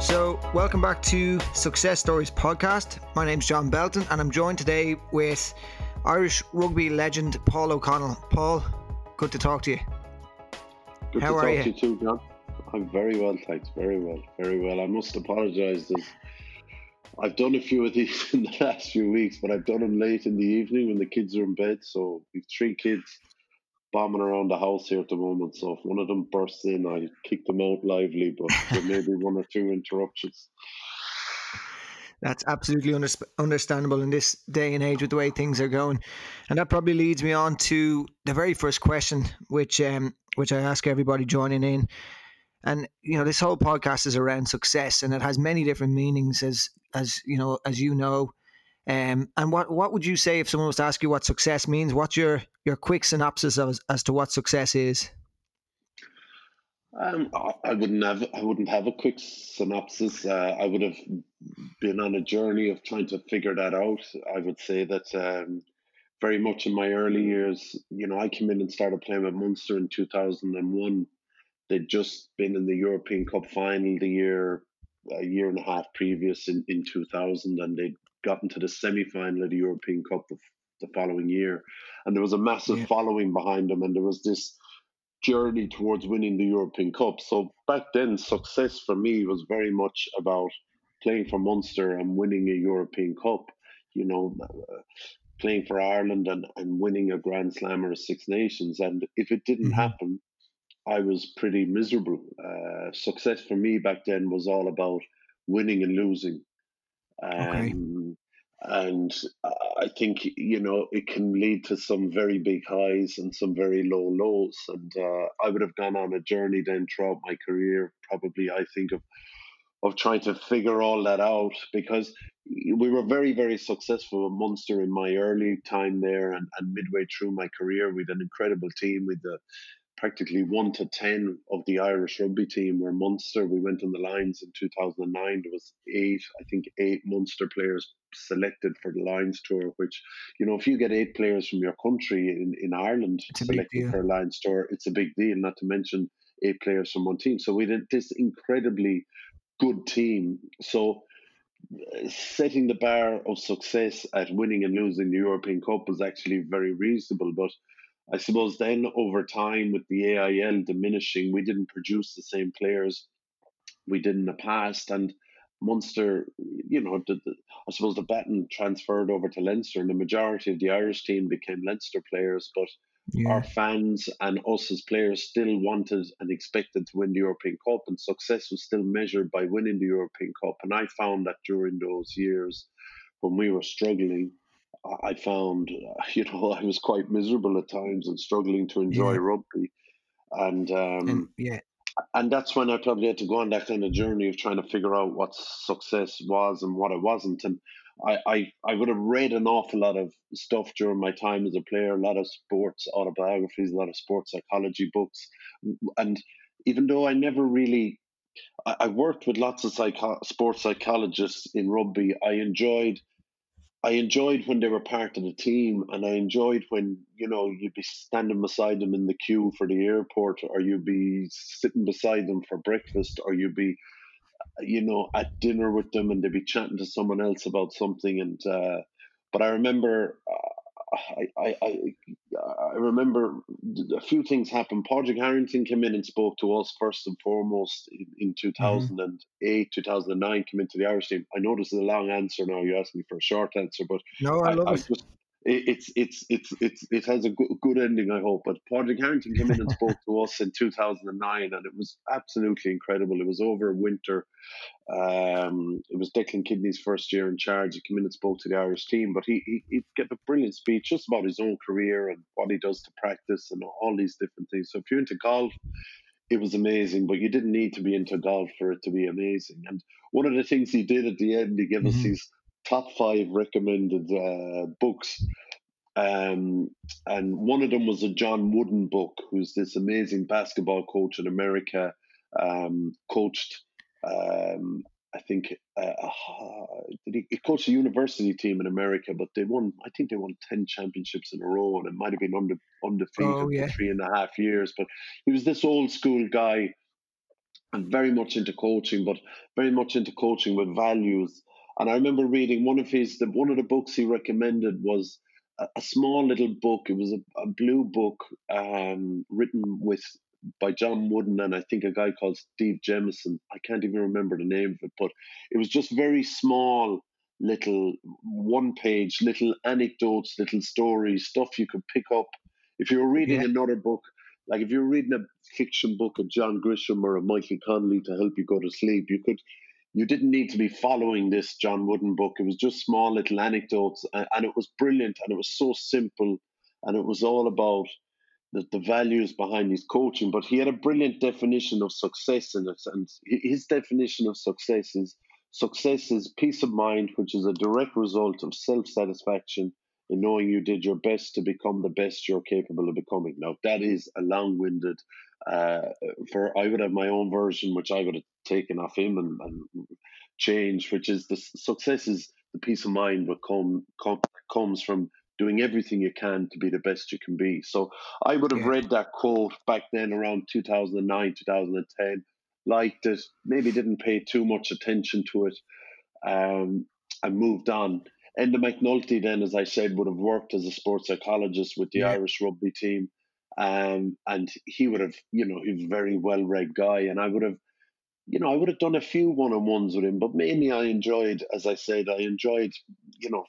So, welcome back to Success Stories podcast. My name's John Belton, and I'm joined today with Irish rugby legend Paul O'Connell. Paul, good to talk to you. Good How to are talk you? to you too, John. I'm very well, thanks. Very well, very well. I must apologise. I've done a few of these in the last few weeks, but I've done them late in the evening when the kids are in bed. So we've three kids bombing around the house here at the moment. So if one of them bursts in, I kick them out lively, but there may be one or two interruptions. That's absolutely under- understandable in this day and age with the way things are going. And that probably leads me on to the very first question, which um, which I ask everybody joining in. And you know, this whole podcast is around success, and it has many different meanings, as as you know, as you know. Um, and what what would you say if someone was to ask you what success means? What's your your quick synopsis as as to what success is? Um, I, wouldn't have I wouldn't have a quick synopsis. Uh, I would have been on a journey of trying to figure that out. I would say that um, very much in my early years, you know, I came in and started playing with Munster in two thousand and one. They'd just been in the European Cup final the year a year and a half previous in, in two thousand, and they'd gotten to the semi final of the European Cup the, the following year, and there was a massive Yeah. following behind them, and there was this journey towards winning the European Cup. So back then, success for me was very much about playing for Munster and winning a European Cup. You know, uh, playing for Ireland and, and winning a Grand Slam or a Six Nations. And if it didn't Mhm. happen, I was pretty miserable. Uh, success for me back then was all about winning and losing. Okay. And I think you know it can lead to some very big highs and some very low lows. And uh, I would have gone on a journey then throughout my career, probably I think of of trying to figure all that out because we were very very successful at Munster in my early time there and, and midway through my career with an incredible team with the practically one to ten of the Irish rugby team were Munster. We went on the Lions in 2009. There was eight, I think, eight Munster players selected for the Lions tour. Which, you know, if you get eight players from your country in, in Ireland It's a big selected for a Lions tour, it's a big deal. Not to mention eight players from one team. So we did this incredibly good team. So uh, setting the bar of success at winning and losing the European Cup was actually very reasonable. But I suppose then over time with the AIL diminishing, we didn't produce the same players we did in the past. And Munster, you know, the, the, I suppose the baton transferred over to Leinster, and the majority of the Irish team became Leinster players. But Yeah. our fans and us as players still wanted and expected to win the European Cup, and success was still measured by winning the European Cup. And I found that during those years when we were struggling, I found, you know, I was quite miserable at times and struggling to enjoy Yeah. rugby. And um, And yeah, and that's when I probably had to go on that kind of journey of trying to figure out what success was and what it wasn't. And I, I, I would have read an awful lot of stuff during my time as a player, a lot of sports autobiographies, a lot of sports psychology books. And even though I never really, I, I worked with lots of psycho- sports psychologists in rugby, I enjoyed. I enjoyed when they were part of the team, and I enjoyed when you know you'd be standing beside them in the queue for the airport, or you'd be sitting beside them for breakfast, or you'd be, you know, at dinner with them, and they'd be chatting to someone else about something. And uh, but I remember, uh, I, I, I, I remember a few things happened. Padraig Harrington came in and spoke to us first and foremost in, in 2008, mm-hmm. 2009, came into the Irish team. I know this is a long answer now. You asked me for a short answer, but no, I I, love I it. just it, it's it's it's it's it has a good, ending, I hope. But Padraig Harrington came in and spoke to us in 2009, and it was absolutely incredible. It was over winter. Um, it was Declan Kidney's first year in charge. He came in and spoke to the Irish team, but he, he he gave a brilliant speech just about his own career and what he does to practice and all these different things. So if you're into golf, it was amazing, but you didn't need to be into golf for it to be amazing. And one of the things he did at the end, he gave us Mhm. these top five recommended uh, books. Um, and one of them was a John Wooden book, who's this amazing basketball coach in America, um, coached, um, I think, uh, uh, did he, he coached a university team in America, but they won, I think they won 10 championships in a row, and it might have been unde- undefeated Oh, yeah. for three and a half years. But he was this old school guy and very much into coaching, but very much into coaching with values. And I remember reading one of his, the, one of the books he recommended was a, small little book. It was a, a blue book um, written with by John Wooden and I think a guy called Steve Jamison. I can't even remember the name of it, but it was just very small, little one page, little anecdotes, little stories, stuff you could pick up. If you were reading yeah. another book, like if you're reading a fiction book of John Grisham or a Michael Connelly to help you go to sleep, you could you didn't need to be following this John Wooden book. It was just small little anecdotes and, and it was brilliant and it was so simple and it was all about the, the values behind his coaching. But he had a brilliant definition of success in it. And his definition of success is success is peace of mind, which is a direct result of self satisfaction in knowing you did your best to become the best you're capable of becoming. Now, that is a long winded, uh, for I would have my own version, which I would have taken off him and, and changed, which is the success is the peace of mind that come, come, comes from doing everything you can to be the best you can be. So I would have yeah. read that quote back then around 2009, 2010, liked it, maybe didn't pay too much attention to it, um, and moved on. Enda McNulty, then, as I said, would have worked as a sports psychologist with the yeah. Irish rugby team. Um, and he would have, you know, he's a very well read guy. And I would have, you know, I would have done a few one on ones with him, but mainly I enjoyed, as I said, I enjoyed, you know,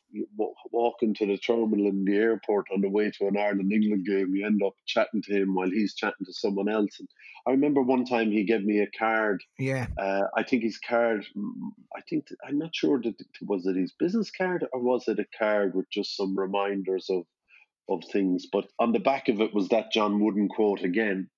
walking to the terminal in the airport on the way to an Ireland England game. You end up chatting to him while he's chatting to someone else. And I remember one time he gave me a card. Yeah. Uh, I think his card, I think, I'm not sure, that was it his business card or was it a card with just some reminders of, of things? But on the back of it was that John Wooden quote again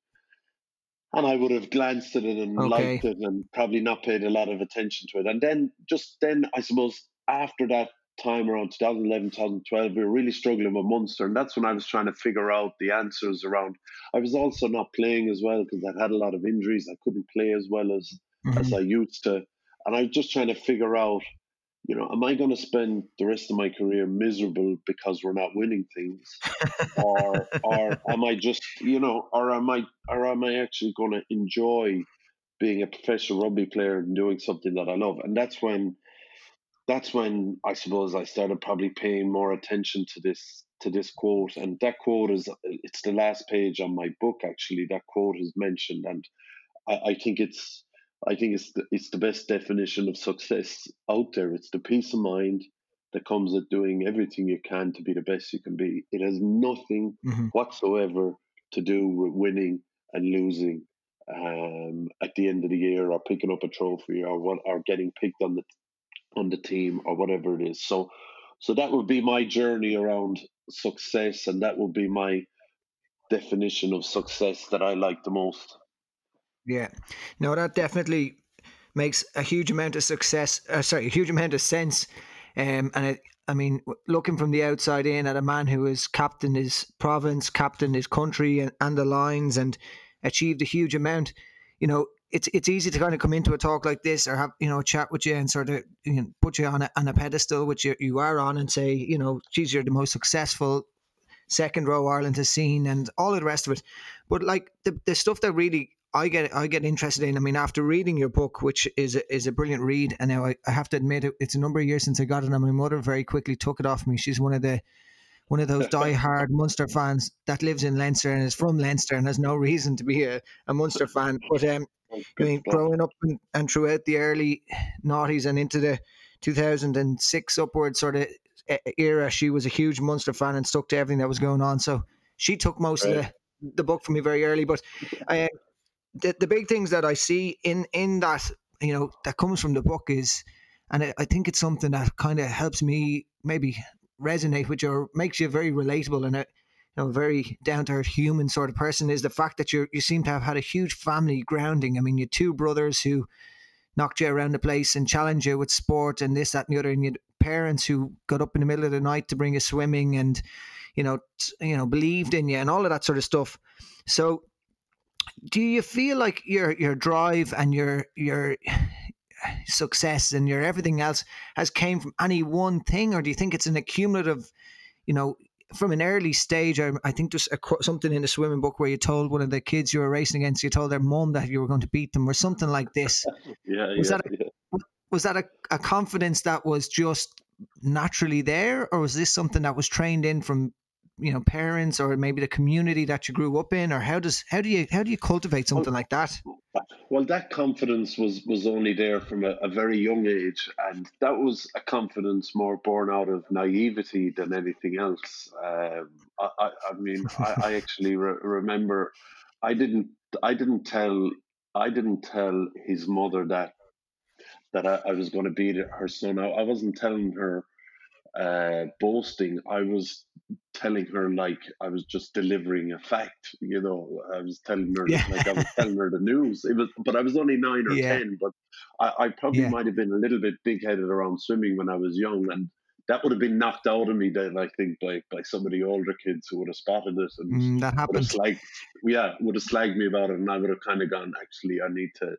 and I would have glanced at it and okay. liked it and probably not paid a lot of attention to it. And then just then, I suppose after that time around 2011, 2012, we were really struggling with Munster, and that's when I was trying to figure out the answers around. I was also not playing as well because I had a lot of injuries. I couldn't play as well as mm-hmm. as I used to, and I was just trying to figure out you know, am I going to spend the rest of my career miserable because we're not winning things, or or am I just, you know, or am I or am I actually going to enjoy being a professional rugby player and doing something that I love? And that's when, that's when I suppose I started probably paying more attention to this to this quote. And that quote is it's the last page on my book. Actually, that quote is mentioned, and I, I think it's I think it's the, it's the best definition of success out there. It's the peace of mind that comes at doing everything you can to be the best you can be. It has nothing mm-hmm. whatsoever to do with winning and losing um, at the end of the year, or picking up a trophy, or what, or getting picked on the on the team, or whatever it is. So, so that would be my journey around success, and that would be my definition of success that I like the most. Yeah, no, that definitely makes a huge amount of success. Uh, sorry, a huge amount of sense. Um, and it, I mean, looking from the outside in at a man who has captained his province, captained his country and, and the Lions, and achieved a huge amount. You know, it's it's easy to kind of come into a talk like this or have you know a chat with you and sort of you know, put you on a, on a pedestal which you, you are on and say you know geez you're the most successful second row Ireland has seen and all the rest of it but like the, the stuff that really I get I get interested in. I mean, after reading your book, which is a, is a brilliant read, and now I, I have to admit it, it's a number of years since I got it, and my mother very quickly took it off me. She's one of the one of those die-hard Munster fans that lives in Leinster and is from Leinster and has no reason to be a, a Munster fan. But um, I mean, growing up and, and throughout the early noughties and into the 2006 upward sort of era, she was a huge Munster fan and stuck to everything that was going on. So she took most right. of the, the book from me very early. But I, the, the big things that I see in in that you know that comes from the book is, and I, think it's something that kind of helps me maybe resonate with you or makes you very relatable and a you know very down to earth human sort of person is the fact that you you seem to have had a huge family grounding. I mean, you two brothers who knocked you around the place and challenged you with sport and this that and the other, and you parents who got up in the middle of the night to bring you swimming and you know t- you know believed in you and all of that sort of stuff. So do you feel like your your drive and your your success and your everything else has came from any one thing or do you think it's an accumulative you know from an early stage, I, I think there's a, something in the swimming book where you told one of the kids you were racing against, you told their mom that you were going to beat them, or something like this. yeah, was yeah, that a, yeah. was that a, a confidence that was just naturally there, or was this something that was trained in from you know parents or maybe the community that you grew up in or how does how do you how do you cultivate something well, like that? well that confidence was was only there from a, a, very young age and that was a confidence more born out of naivety than anything else. Um, I, I, I, mean I, I actually re- remember i didn't i didn't tell i didn't tell his mother that that I, was going to beat her son. I, I wasn't telling her uh, boasting. I was telling her like I was just delivering a fact. You know, I was telling her yeah. like I was telling her the news. It was, but I was only nine or yeah. ten. But I, I probably yeah. might have been a little bit big headed around swimming when I was young, and that would have been knocked out of me then. I think by by some of the older kids who would have spotted it and mm, that happened. Would yeah, would have slagged me about it, and I would have kind of gone. Actually, I need to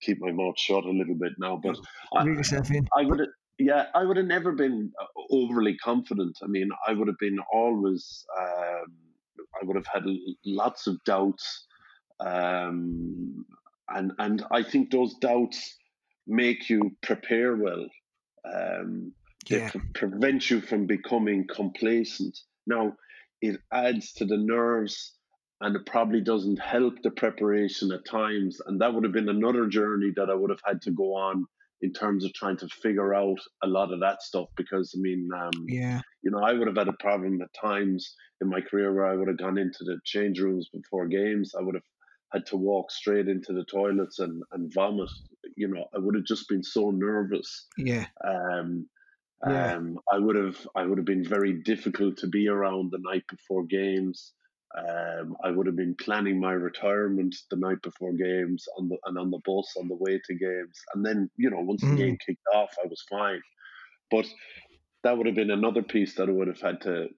keep my mouth shut a little bit now. But I, I, would have, yeah, I would have never been uh, overly confident. I mean, I would have been always, um, I would have had lots of doubts, um, and and I think those doubts make you prepare well. Um, yeah. They prevent you from becoming complacent. Now, it adds to the nerves and it probably doesn't help the preparation at times. And that would have been another journey that I would have had to go on in terms of trying to figure out a lot of that stuff because I mean, um, yeah, you know, I would have had a problem at times in my career where I would have gone into the change rooms before games. I would have had to walk straight into the toilets and, and vomit. You know, I would have just been so nervous. Yeah. Um, yeah. um, I would have I would have been very difficult to be around the night before games. Um, I would have been planning my retirement the night before games on the and on the bus on the way to games, and then you know once mm. the game mm. kicked off, I was fine. But that would have been another piece that I would have had to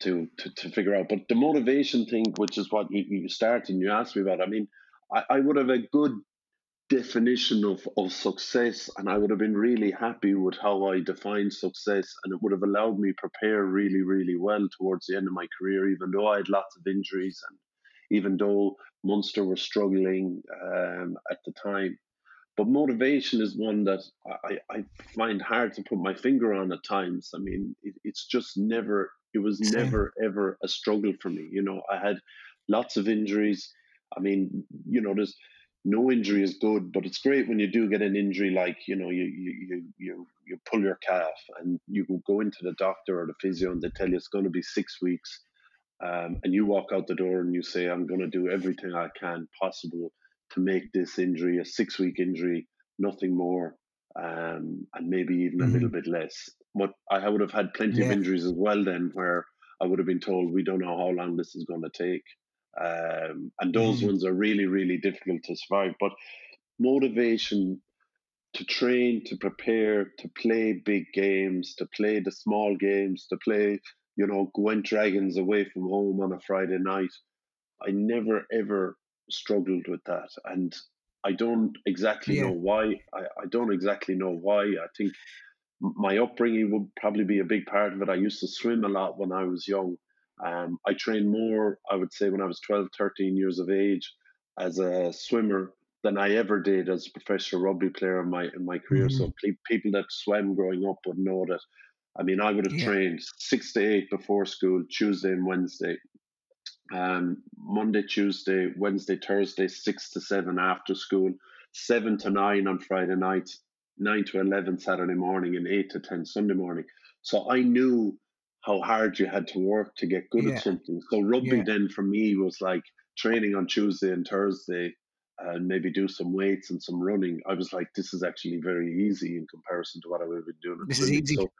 to to, to figure out. But the motivation thing, which is what you, you started and you asked me about, I mean, I, I would have a good definition of, of success and I would have been really happy with how I defined success and it would have allowed me prepare really, really well towards the end of my career, even though I had lots of injuries and even though Munster were struggling um, at the time. But motivation is one that I, I find hard to put my finger on at times. I mean, it, it's just never, it was never, ever a struggle for me. You know, I had lots of injuries. I mean, you know, there's no injury is good, but it's great when you do get an injury like you know you you you you, pull your calf and you go into the doctor or the physio and they tell you it's going to be six weeks, um, and you walk out the door and you say I'm going to do everything I can possible to make this injury a six week injury, nothing more, um, and maybe even mm-hmm. a little bit less. But I would have had plenty yeah. of injuries as well then where I would have been told we don't know how long this is going to take. Um, and those mm. ones are really, really difficult to survive. But motivation to train, to prepare, to play big games, to play the small games, to play, you know, Gwent Dragons away from home on a Friday night. I never ever struggled with that. And I don't exactly yeah. know why. I, I don't exactly know why. I think my upbringing would probably be a big part of it. I used to swim a lot when I was young. Um, I trained more, I would say, when I was 12, 13 years of age as a swimmer than I ever did as a professional rugby player in my in my career. Mm-hmm. So people that swam growing up would know that. I mean, I would have yeah. trained six to eight before school, Tuesday and Wednesday, um, Monday, Tuesday, Wednesday, Thursday, six to seven after school, seven to nine on Friday night, nine to eleven Saturday morning, and eight to ten Sunday morning. So I knew how hard you had to work to get good yeah. at something. So rugby yeah. then for me was like training on Tuesday and Thursday and maybe do some weights and some running. I was like, this is actually very easy in comparison to what I would have been doing. This is easy. So,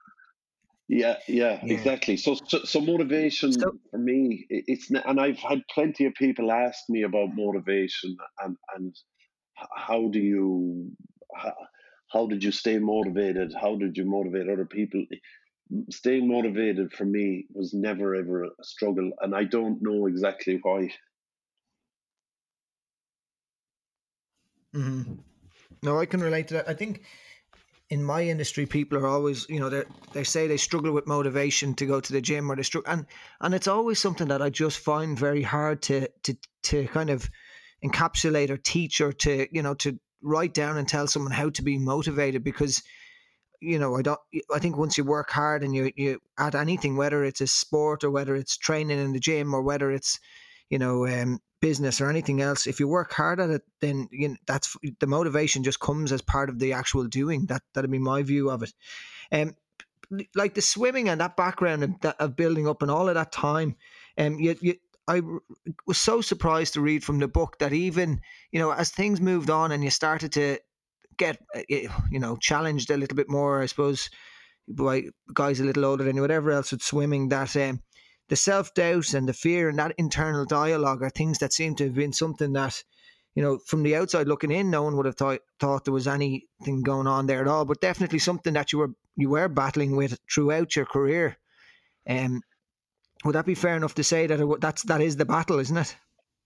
yeah, yeah, yeah, exactly. So, so, so motivation so, for me, it's and I've had plenty of people ask me about motivation and and how do you how, how did you stay motivated? How did you motivate other people? Staying motivated for me was never ever a struggle, and I don't know exactly why. Mm-hmm. No, I can relate to that. I think in my industry, people are always, you know, they they say they struggle with motivation to go to the gym or they struggle, and and it's always something that I just find very hard to to to kind of encapsulate or teach or to you know to write down and tell someone how to be motivated because you know I don't I think once you work hard and you you add anything whether it's a sport or whether it's training in the gym or whether it's you know um, business or anything else if you work hard at it then you know, that's the motivation just comes as part of the actual doing. That that'd be my view of it. Um like the swimming and that background of, of building up and all of that time um you, you I was so surprised to read from the book that even you know as things moved on and you started to get uh, you know challenged a little bit more, I suppose, by guys a little older than you, whatever else with swimming, that um, the self doubt and the fear and that internal dialogue are things that seem to have been something that you know, from the outside looking in, no one would have thought thought there was anything going on there at all. But definitely something that you were you were battling with throughout your career. Um, would that be fair enough to say that it, that's that is the battle, isn't it?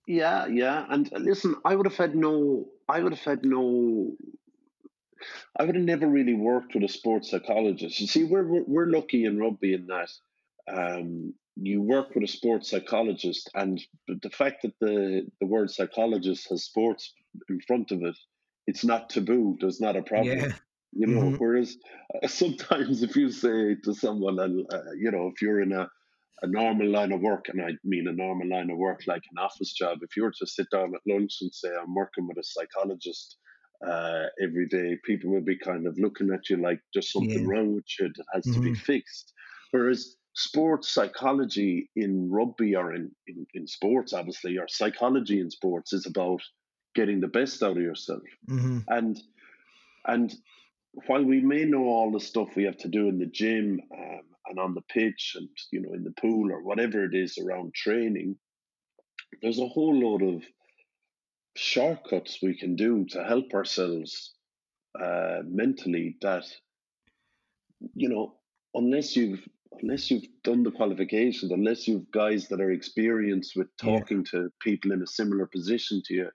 Yeah, yeah. And listen, I would have had no, I would have had no, I would have never really worked with a sports psychologist. You see, we're we're, we're lucky in rugby in that um, you work with a sports psychologist, and the fact that the the word psychologist has sports in front of it, it's not taboo. There's not a problem. Yeah. You know, mm-hmm. whereas uh, sometimes if you say to someone, uh, you know, if you're in a a normal line of work, and I mean a normal line of work like an office job, if you were to sit down at lunch and say, I'm working with a psychologist uh, every day, people will be kind of looking at you like there's something yeah. wrong with you that has mm-hmm. to be mm-hmm. fixed. Whereas sports psychology in rugby or in, in, in, sports, obviously, or psychology in sports is about getting the best out of yourself. Mm-hmm. And and while we may know all the stuff we have to do in the gym um, and on the pitch and you know in the pool or whatever it is around training there's a whole lot of shortcuts we can do to help ourselves uh, mentally that you know unless you've unless you've done the qualifications unless you've guys that are experienced with talking yeah. to people in a similar position to you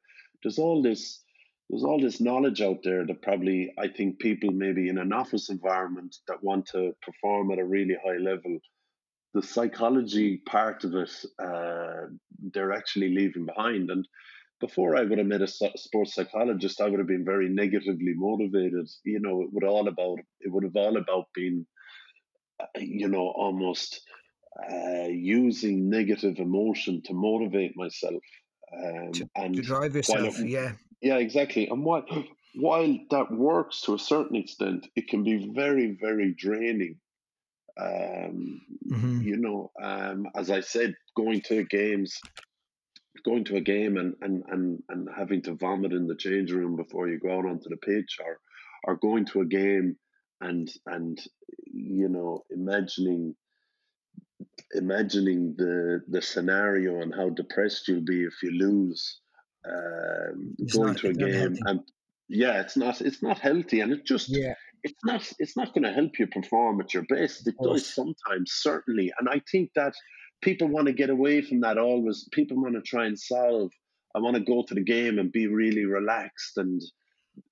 there's all this there's all this knowledge out there that probably I think people maybe in an office environment that want to perform at a really high level, the psychology part of it, uh, they're actually leaving behind. And before I would have met a sports psychologist, I would have been very negatively motivated. You know, it would all about it would have all about being, uh, you know, almost uh, using negative emotion to motivate myself. Um, to, and to drive yourself, yeah yeah, exactly. And while while that works to a certain extent, it can be very, very draining. Um, mm-hmm. You know, um, as I said, going to games, going to a game and, and, and, and having to vomit in the change room before you go out onto the pitch, or or going to a game and and you know imagining imagining the the scenario and how depressed you'll be if you lose um, going not, to a game and yeah, it's not it's not healthy, and it just yeah. it's not it's not going to help you perform at your best. It does sometimes, certainly, and I think that people want to get away from that always. People want to try and solve. I want to go to the game and be really relaxed and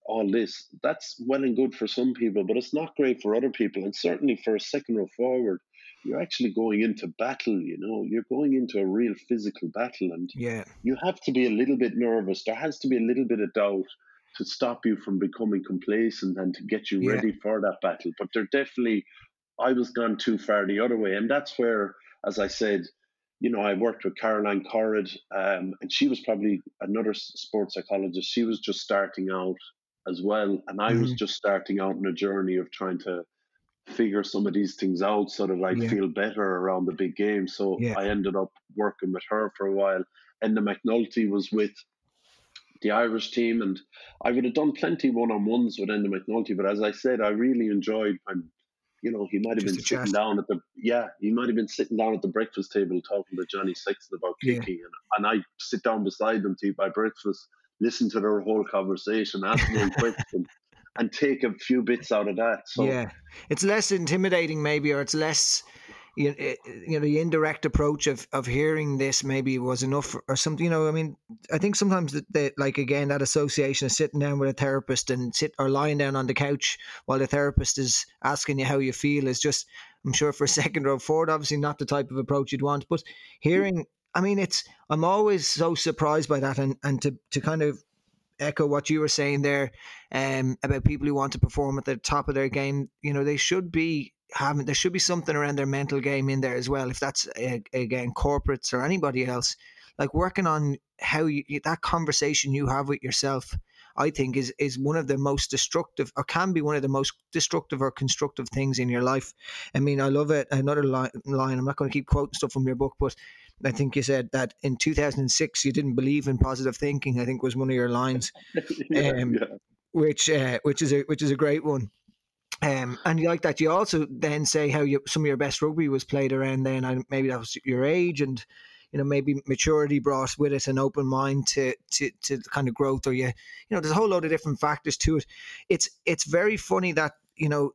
all this. That's well and good for some people, but it's not great for other people, and certainly for a second row forward you're actually going into battle you know you're going into a real physical battle and yeah you have to be a little bit nervous there has to be a little bit of doubt to stop you from becoming complacent and to get you yeah. ready for that battle but they're definitely i was gone too far the other way and that's where as i said you know, I worked with Caroline Currid, um, and she was probably another sports psychologist. She was just starting out as well, and I mm-hmm. was just starting out in a journey of trying to figure some of these things out so that I yeah. feel better around the big game. So yeah. I ended up working with her for a while. Enda McNulty was with the Irish team, and I would have done plenty one on ones with Enda McNulty. But as I said, I really enjoyed and you know, he might have been sitting down at the yeah, he might have been sitting down at the breakfast table talking to Johnny Sexton about kicking, yeah. and, and I sit down beside them to eat my breakfast, listen to their whole conversation, ask them questions, and take a few bits out of that. So yeah, it's less intimidating maybe, or it's less you, eh, you know the indirect approach of of hearing this maybe was enough or something you know i mean i think sometimes that, that like again that association of sitting down with a therapist and sit or lying down on the couch while the therapist is asking you how you feel is just i'm sure for a second row forward obviously not the type of approach you'd want but hearing i mean it's i'm always so surprised by that and and to to kind of echo what you were saying there um, about people who want to perform at the top of their game. You know, they should be having there should be something around their mental game in there as well. If that's again corporates or anybody else, like working on how you that conversation you have with yourself. I think is is one of the most destructive, or can be one of the most destructive or constructive things in your life. I mean, I love it. Another line, line I'm not going to keep quoting stuff from your book, but I think you said that in 2006 you didn't believe in positive thinking. I think was one of your lines, yeah, um, yeah. which uh, which is a which is a great one. Um, and you like that. You also then say how you, some of your best rugby was played around then, and maybe that was your age, and you know maybe maturity brought with it an open mind to to to kind of growth, or you you know there's a whole load of different factors to it. It's it's very funny that you know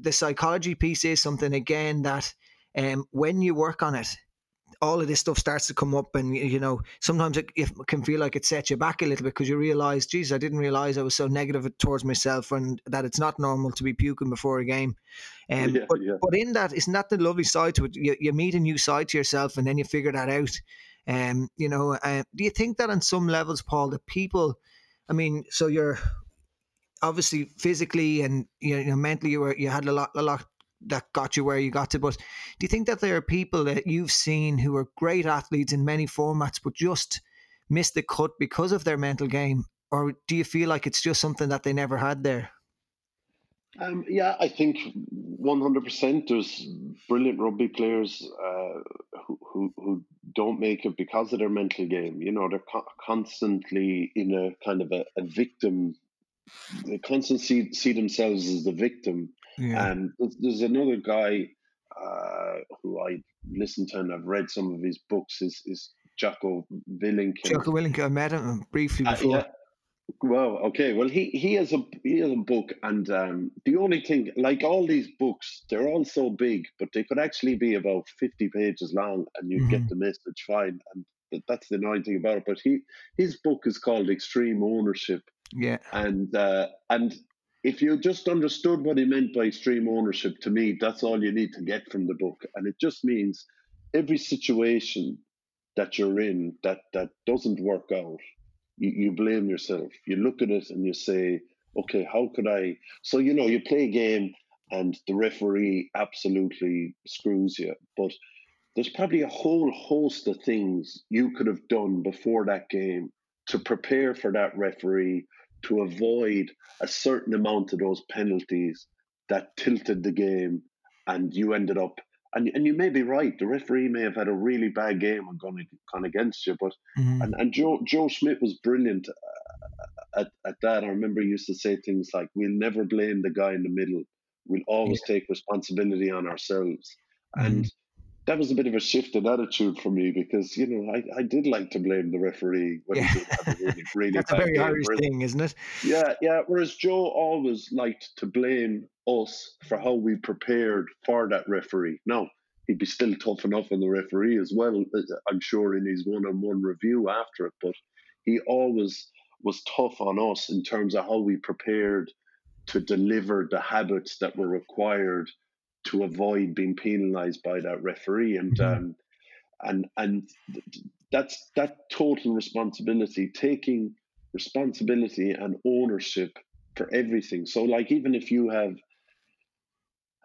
the psychology piece is something again that um, when you work on it, all of this stuff starts to come up, and you know sometimes it, it can feel like it sets you back a little bit because you realize, geez, I didn't realize I was so negative towards myself, and that it's not normal to be puking before a game. Um, yeah, but yeah. but in that, isn't that the lovely side to it? You, you meet a new side to yourself, and then you figure that out. Um, you know, uh, do you think that on some levels, Paul, that people, I mean, so you're obviously physically and you know mentally you were you had a lot a lot that got you where you got to. But do you think that there are people that you've seen who are great athletes in many formats, but just missed the cut because of their mental game? Or do you feel like it's just something that they never had there? Um, yeah, I think 100%. There's brilliant rugby players uh, who, who, who don't make it because of their mental game. You know, they're co- constantly in a kind of a, a victim. They constantly see, see themselves as the victim yeah. And there's, there's another guy uh, who I listened to and I've read some of his books is is Jocko Willink. Jocko Willink, I met him briefly uh, before. Uh, yeah. Well, okay. Well, he he has a he has a book, and um, the only thing, like all these books, they're all so big, but they could actually be about fifty pages long, and you mm-hmm. get the message fine. And that's the annoying thing about it. But he his book is called Extreme Ownership. Yeah. And uh, and if you just understood what he meant by extreme ownership, to me, that's all you need to get from the book. And it just means every situation that you're in that, that doesn't work out, you, you blame yourself. You look at it and you say, okay, how could I? So, you know, you play a game and the referee absolutely screws you. But there's probably a whole host of things you could have done before that game to prepare for that referee to avoid a certain amount of those penalties that tilted the game and you ended up and, and you may be right the referee may have had a really bad game and gone, gone against you but mm-hmm. and, and joe joe schmidt was brilliant uh, at, at that i remember he used to say things like we'll never blame the guy in the middle we'll always yeah. take responsibility on ourselves mm-hmm. and that was a bit of a shift in attitude for me because you know I, I did like to blame the referee when yeah. he did have a really really That's a very. Irish whereas, thing, isn't it? Yeah, yeah. Whereas Joe always liked to blame us for how we prepared for that referee. Now he'd be still tough enough on the referee as well. Uh, I'm sure in his one-on-one review after it, but he always was tough on us in terms of how we prepared to deliver the habits that were required to avoid being penalised by that referee, and mm-hmm. um, and and that's that total responsibility, taking responsibility and ownership for everything. So, like, even if you have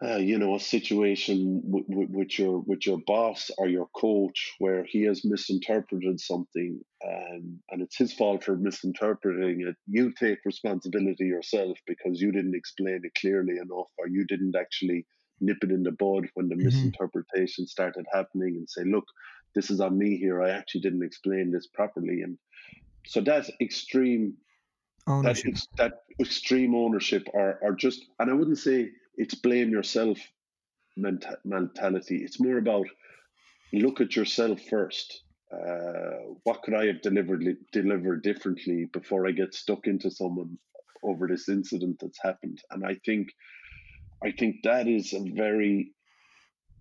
uh, you know, a situation w- w- with your with your boss or your coach where he has misinterpreted something, um, and it's his fault for misinterpreting it. You take responsibility yourself because you didn't explain it clearly enough, or you didn't actually nip it in the bud when the mm-hmm. misinterpretation started happening and say, look, this is on me here. I actually didn't explain this properly. And so that's extreme ownership. That, that extreme ownership or, or just, and I wouldn't say it's blame yourself mentality. It's more about look at yourself first. Uh, what could I have delivered delivered differently before I get stuck into someone over this incident that's happened? And I think I think that is a very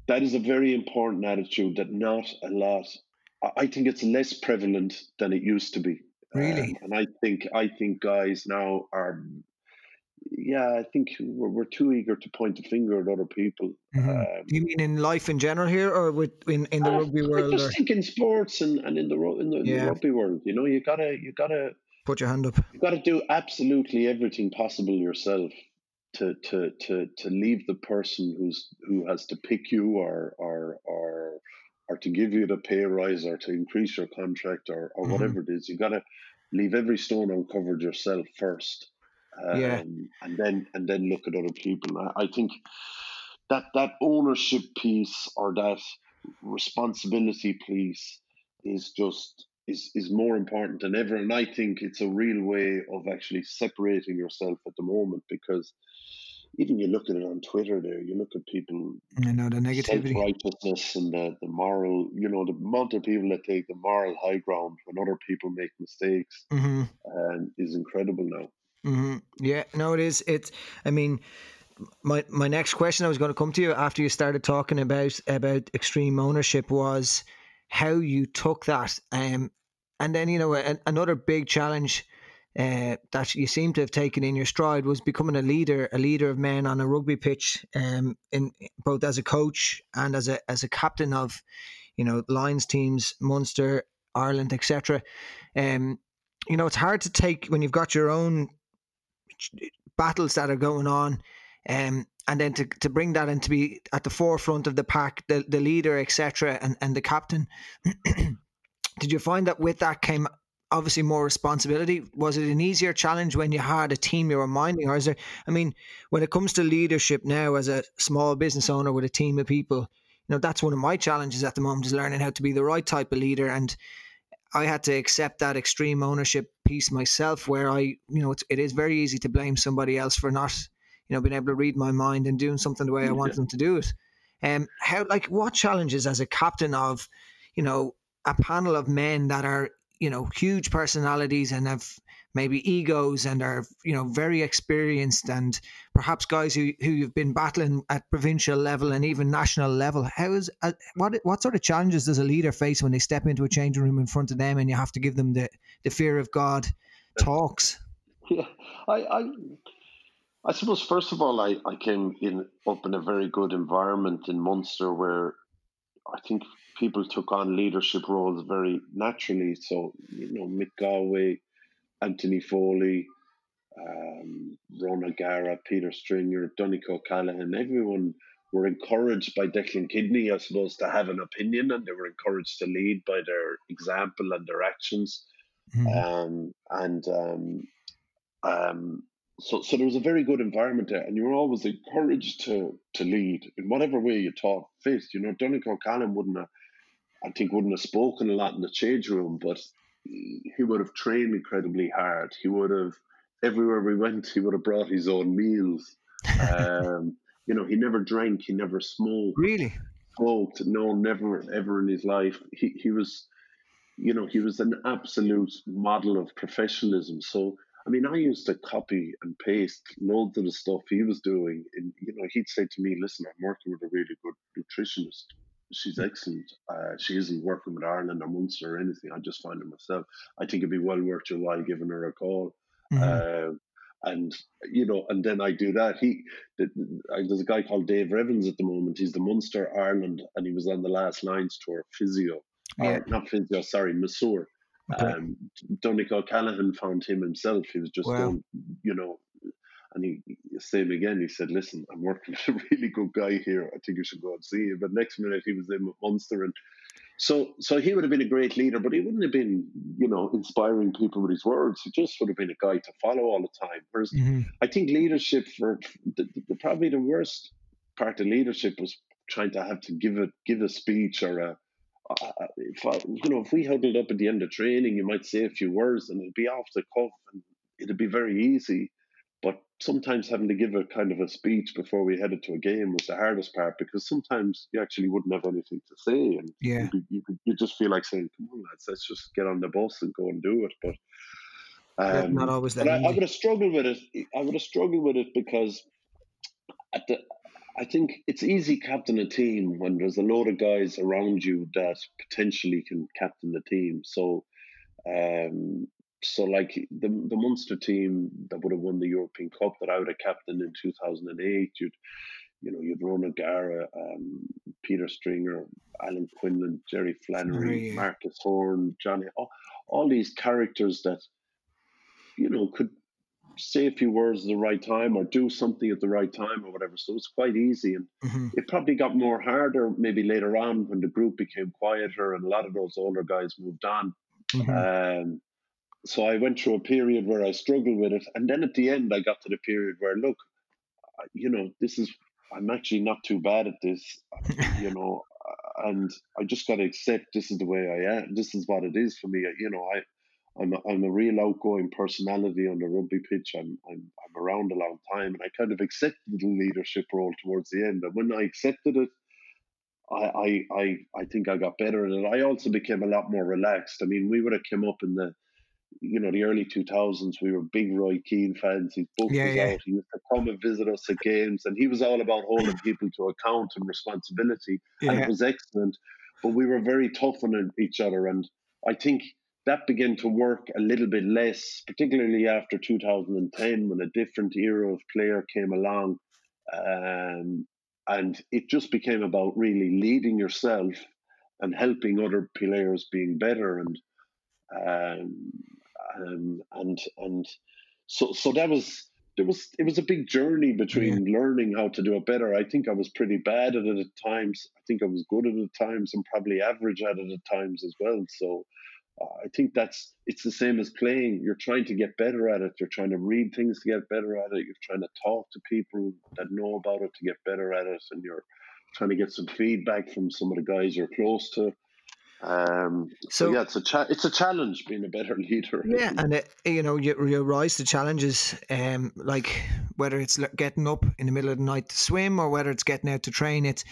that is a very important attitude that not a lot. I think it's less prevalent than it used to be. Really, um, and I think I think guys now are yeah, I think we're, we're, too eager to point the finger at other people. Mm-hmm. Um, you mean in life in general here, or with in, in the uh, rugby world? I just or? think in sports and, and in the in the, yeah. in the rugby world, you know, you gotta you gotta put your hand up. You gotta do absolutely everything possible yourself to to to to leave the person who's who has to pick you or or or or to give you the pay rise or to increase your contract or or mm-hmm. whatever it is. You gotta leave every stone uncovered yourself first um, yeah. and then and then look at other people. I, I think that that ownership piece or that responsibility piece is just is is more important than ever and i think it's a real way of actually separating yourself at the moment because even you look at it on twitter there you look at people you know the negativity righteousness and the, the moral you know the amount of people that take the moral high ground when other people make mistakes mm-hmm. um, is incredible now Mm-hmm. Yeah, no, it is. It's. I mean, my my next question I was going to come to you after you started talking about about extreme ownership was how you took that, um, and then you know an, another big challenge. Uh, that you seem to have taken in your stride was becoming a leader, a leader of men on a rugby pitch, um, in both as a coach and as a as a captain of, you know, Lions teams, Munster, Ireland, etc. Um, you know, it's hard to take when you've got your own battles that are going on. Um, and then to, to bring that and to be at the forefront of the pack, the, the leader, etc., and, and the captain. Did you find that with that came obviously more responsibility? Was it an easier challenge when you had a team you were minding, or is there? I mean, when it comes to leadership now, as a small business owner with a team of people, you know that's one of my challenges at the moment is learning how to be the right type of leader and I had to accept that extreme ownership piece myself, where I, you know, it's, it is very easy to blame somebody else for not, you know, being able to read my mind and doing something the way I want them to do it. Um, how, like, what challenges as a captain of, you know, a panel of men that are, you know, huge personalities and have maybe egos and are you know very experienced and perhaps guys who who have been battling at provincial level and even national level. How is uh, what what sort of challenges does a leader face when they step into a changing room in front of them and you have to give them the the fear of god talks? Yeah i i I suppose first of all, I, I came in up in a very good environment in Munster where I think people took on leadership roles very naturally. So you know, Mick Galwey, Anthony Foley, um, Ron O'Gara, Peter Stringer, Donncha O'Callaghan, everyone were encouraged by Declan Kidney, I suppose, to have an opinion and they were encouraged to lead by their example and their actions. Mm-hmm. Um, and um, um, so, so there was a very good environment there, and you were always encouraged to to lead in whatever way you thought fit. You know, Donncha O'Callaghan wouldn't have, I think, wouldn't have spoken a lot in the change room, but he would have trained incredibly hard. He would have everywhere we went. He would have brought his own meals. Um, you know, he never drank. He never smoked. Really? Smoked? No, never, ever in his life. He he was, you know, he was an absolute model of professionalism. So. I mean, I used to copy and paste loads of the stuff he was doing. And, you know, he'd say to me, listen, I'm working with a really good nutritionist she's excellent. Uh, she isn't working with Ireland or Munster or anything. I just find it myself. I think it'd be well worth your while giving her a call. Mm-hmm. Uh, and you know, and then I do that. He the, there's a guy called Dave Revins at the moment. He's the Munster Ireland, and he was on the last Lions tour, physio, yeah. or not physio, sorry, masseur. Okay. Um, Donncha O'Callaghan found him himself. He was just wow. going, you know, and he, same again, he said, Listen, I'm working with a really good guy here. I think you should go and see him. But next minute he was in with Munster and so so he would have been a great leader, but he wouldn't have been, you know, inspiring people with his words. He just would have been a guy to follow all the time. Whereas mm-hmm. I think leadership for the, the, probably the worst part of leadership was trying to have to give a give a speech or a if I, you know, if we huddled up at the end of training, you might say a few words and it'd be off the cuff and it'd be very easy. But sometimes having to give a kind of a speech before we headed to a game was the hardest part because sometimes you actually wouldn't have anything to say, and yeah, you, you, you just feel like saying, "Come on, lads, let's just get on the bus and go and do it." But um, not always that. I, I, would have struggled with it. I would have struggled with it because at the I think it's easy captain a team when there's a load of guys around you that potentially can captain the team. So, um, so like the the Munster team that would have won the European Cup that I would have captained in 2008, you'd you know, you'd Ron O'Gara, um, Peter Stringer, Alan Quinlan, Jerry Flannery. Marcus Horan, Johnny, all, all these characters that, you know, could say a few words at the right time or do something at the right time or whatever. So it's quite easy. And mm-hmm. it probably got more harder maybe later on when the group became quieter and a lot of those older guys moved on. Mm-hmm. Um, so I went through a period where I struggled with it. And then at the end, I got to the period where, look, you know, this is, I'm actually not too bad at this, you know, and I just got to accept this is the way I am. This is what it is for me. You know, I, I'm a, I'm a real outgoing personality on the rugby pitch. I'm, I'm I'm around a long time, and I kind of accepted the leadership role towards the end. And when I accepted it, I I I, I think I got better at it. I also became a lot more relaxed. I mean, we would have come up in the you know, the early 2000s, we were big Roy Keane fans. His book yeah, was yeah. out. He used to come and visit us at games, and he was all about holding people to account and responsibility. Yeah. And it was excellent. But we were very tough on each other. And I think that began to work a little bit less, particularly after 2010 when a different era of player came along. Um, and it just became about really leading yourself and helping other players being better. And um, um, and and so so that was there was it was a big journey between yeah. learning how to do it better. I think I was pretty bad at it at times. I think I was good at it at times and probably average at it at times as well. So uh, I think that's it's the same as playing. You're trying to get better at it. You're trying to read things to get better at it. You're trying to talk to people that know about it to get better at it, and you're trying to get some feedback from some of the guys you're close to. Um, so, so, yeah, it's a cha- it's a challenge being a better leader. Yeah, and it, you know you, you rise to challenges, um, like whether it's getting up in the middle of the night to swim or whether it's getting out to train. It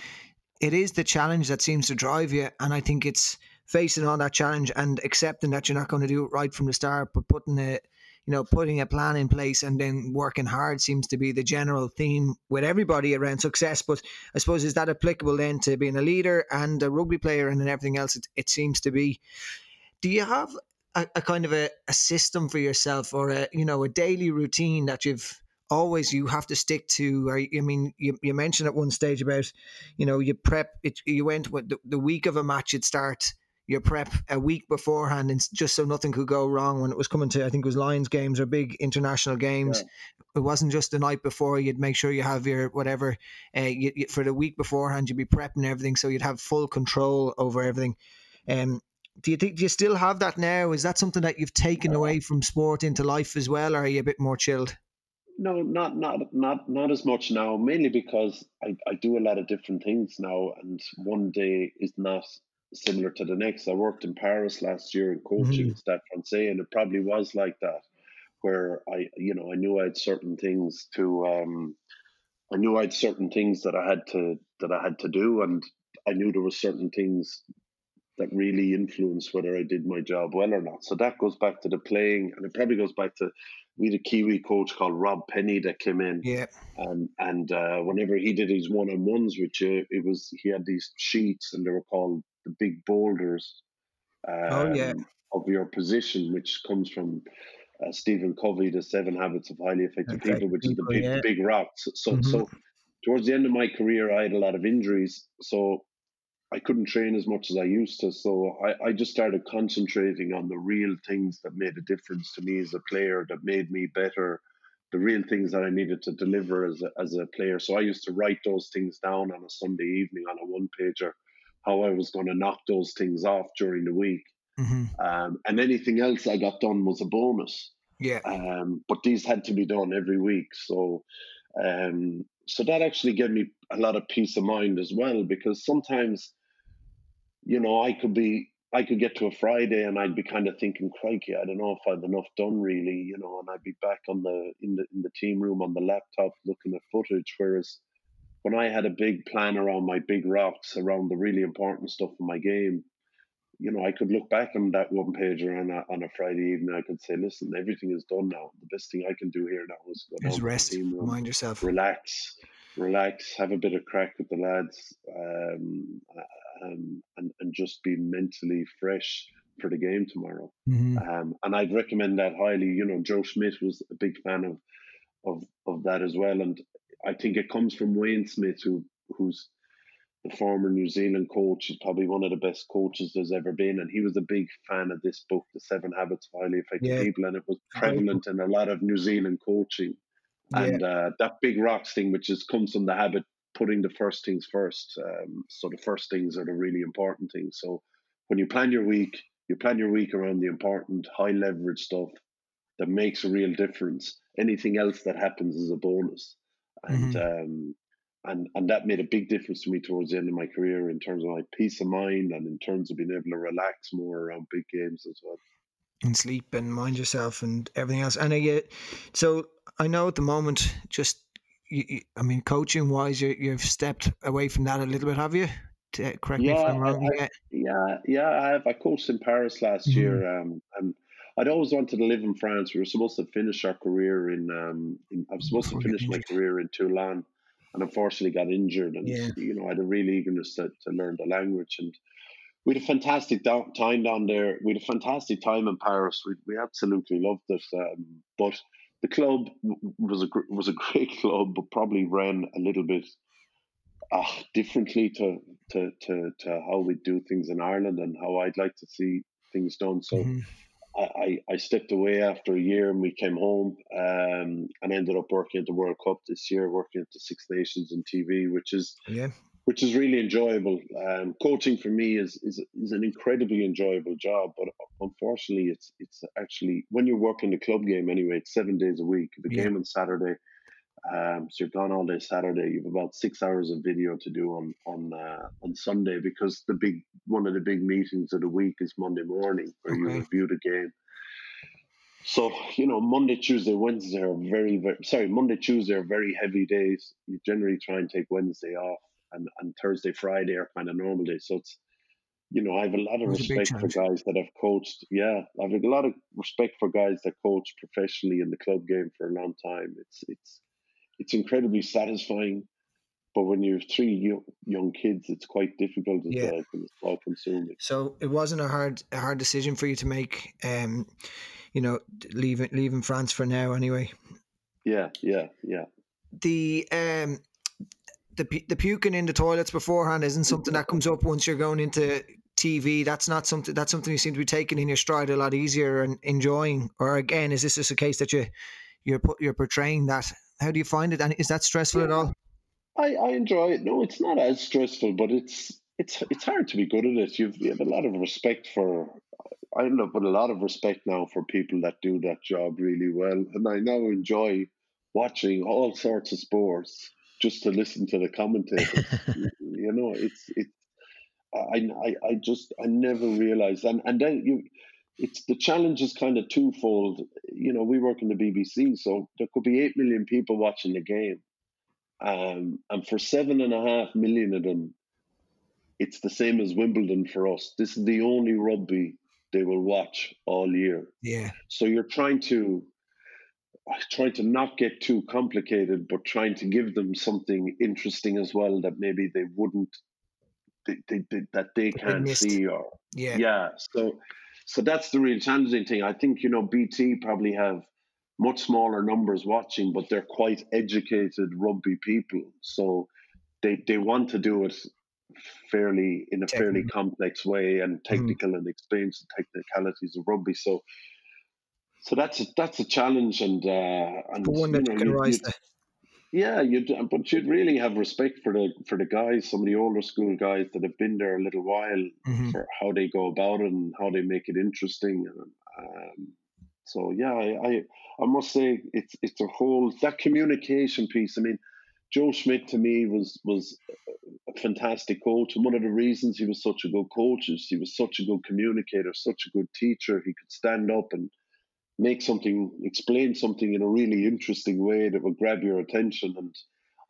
it is the challenge that seems to drive you, and I think it's facing on that challenge and accepting that you're not going to do it right from the start, but putting it you know, putting a plan in place and then working hard seems to be the general theme with everybody around success. But I suppose is that applicable then to being a leader and a rugby player and everything else? It, it seems to be. Do you have a, a kind of a, a system for yourself or a you know a daily routine that you've always you have to stick to or, i mean you, you mentioned at one stage about you know you prep it you went with the, the week of a match it start your prep a week beforehand, and just so nothing could go wrong when it was coming to. I think it was Lions games or big international games. Yeah. It wasn't just the night before. You'd make sure you have your whatever uh, you, you, for the week beforehand. You'd be prepping everything, so you'd have full control over everything. Um, do you think do you still have that now? Is that something that you've taken away from sport into life as well, or are you a bit more chilled? No, not not not not as much now. Mainly because I, I do a lot of different things now, and one day is not similar to the next. I worked in Paris last year in coaching mm-hmm. Stade Francais, and it probably was like that, where I, you know, I knew I had certain things to, um, I knew I had certain things that I had to that I had to do, and I knew there were certain things that really influenced whether I did my job well or not. So that goes back to the playing, and it probably goes back to we had a Kiwi coach called Rob Penney that came in. Yeah. Um, and uh, whenever he did his one on ones with you, it was he had these sheets and they were called the big boulders um, oh, yeah. Um, of your position, which comes from uh, Stephen Covey, The Seven Habits of Highly Effective okay. People, which People, is the big, yeah. big rocks. So, mm-hmm. so towards the end of my career, I had a lot of injuries. So I couldn't train as much as I used to. So I, I just started concentrating on the real things that made a difference to me as a player, that made me better, the real things that I needed to deliver as a, as a player. So I used to write those things down on a Sunday evening on a one pager how I was going to knock those things off during the week. Mm-hmm. Um, and anything else I got done was a bonus. Yeah. Um, but these had to be done every week. So, um, so that actually gave me a lot of peace of mind as well, because sometimes, you know, I could be, I could get to a Friday and I'd be kind of thinking, crikey, I don't know if I've enough done really, you know, and I'd be back on the in the in the team room on the laptop looking at footage. Whereas when I had a big plan around my big rocks, around the really important stuff in my game, you know, I could look back on that one pager on a, on a Friday evening. I could say, listen, everything is done now. The best thing I can do here now is go down rest, room, mind yourself, relax, relax, have a bit of crack with the lads, um, um, and and just be mentally fresh for the game tomorrow. Mm-hmm. Um, and I'd recommend that highly. You know, Joe Schmidt was a big fan of of of that as well, and I think it comes from Wayne Smith, who who's the former New Zealand coach. He's probably one of the best coaches there's ever been, and he was a big fan of this book, The Seven Habits of Highly Effective yeah. People, and it was prevalent in a lot of New Zealand coaching. Yeah. And uh, that big rocks thing, which is comes from the habit putting the first things first. Um, so the first things are the really important things. So when you plan your week, you plan your week around the important high leverage stuff that makes a real difference. Anything else that happens is a bonus. And mm-hmm. um, and and that made a big difference to me towards the end of my career in terms of my peace of mind and in terms of being able to relax more around big games as well. And sleep and mind yourself and everything else. And I get so I know at the moment, just you, I mean, coaching wise, you, you've stepped away from that a little bit, have you? To, correct yeah, me if I'm wrong. I, yeah, yeah, I have. I coached in Paris last mm-hmm. year, um, and I'd always wanted to live in France. We were supposed to finish our career in. Um, in I was supposed to finish my career in Toulon, and unfortunately got injured. And yeah. you know, I had a real eagerness to, to learn the language, and we had a fantastic time down there. We had a fantastic time in Paris. We we absolutely loved it. Um, but the club was a was a great club, but probably ran a little bit uh, differently to, to to to how we do things in Ireland and how I'd like to see things done. So. Mm-hmm. I, I stepped away after a year and we came home um, and ended up working at the World Cup this year, working at the Six Nations in TV, which is yeah which is really enjoyable. Um, coaching for me is, is is an incredibly enjoyable job, but unfortunately, it's it's actually when you're working the club game anyway, it's seven days a week. The yeah. game on Saturday, um, so you're gone all day Saturday. You have about six hours of video to do on on uh, on Sunday because the big one of the big meetings of the week is Monday morning where okay. you review the game. So you know, Monday, Tuesday, Wednesday are very, very sorry. Monday, Tuesday are very heavy days. You generally try and take Wednesday off and, and Thursday, Friday are kind of normal days. So it's, you know, I have a lot of respect for guys that have coached. Yeah, I have a lot of respect for guys that coach professionally in the club game for a long time. It's it's it's incredibly satisfying, but when you have three young, young kids, it's quite difficult as yeah. well it's all consuming. So it wasn't a hard a hard decision for you to make. Um, you know, leaving leaving France for now anyway. Yeah, yeah, yeah. The um the the puking in the toilets beforehand isn't something that comes up once you're going into TV. That's not something. That's something you seem to be taking in your stride a lot easier and enjoying. Or again, is this just a case that you you're you're portraying that? How do you find it? And is that stressful yeah. at all? I, I enjoy it. No, it's not as stressful, but it's it's it's hard to be good at it. You've, you have a lot of respect for. I end up with a lot of respect now for people that do that job really well, and I now enjoy watching all sorts of sports just to listen to the commentators. you know, it's it. I, I I just I never realized, and and then you, it's the challenge is kind of twofold. You know, we work in the BBC, so there could be eight million people watching the game, um, and for seven and a half million of them, it's the same as Wimbledon for us. This is the only rugby they will watch all year. Yeah. So you're trying to trying to not get too complicated, but trying to give them something interesting as well that maybe they wouldn't they, they, they, that they can't see or yeah yeah so so that's the real challenging thing. I think you know BT probably have much smaller numbers watching, but they're quite educated rugby people, so they they want to do it fairly in a fairly complex way and mm. technical mm. and explain the technicalities of rugby. So so that's a, that's a challenge, and uh, and one that you know, can rise. Yeah, you'd but you'd really have respect for the for the guys, some of the older school guys that have been there a little while, mm-hmm. for how they go about it and how they make it interesting. Um, so yeah, I, I I must say it's it's a whole that communication piece. I mean, Joe Schmidt to me was was a fantastic coach, and one of the reasons he was such a good coach is he was such a good communicator, such a good teacher. He could stand up and make something, explain something in a really interesting way that will grab your attention. And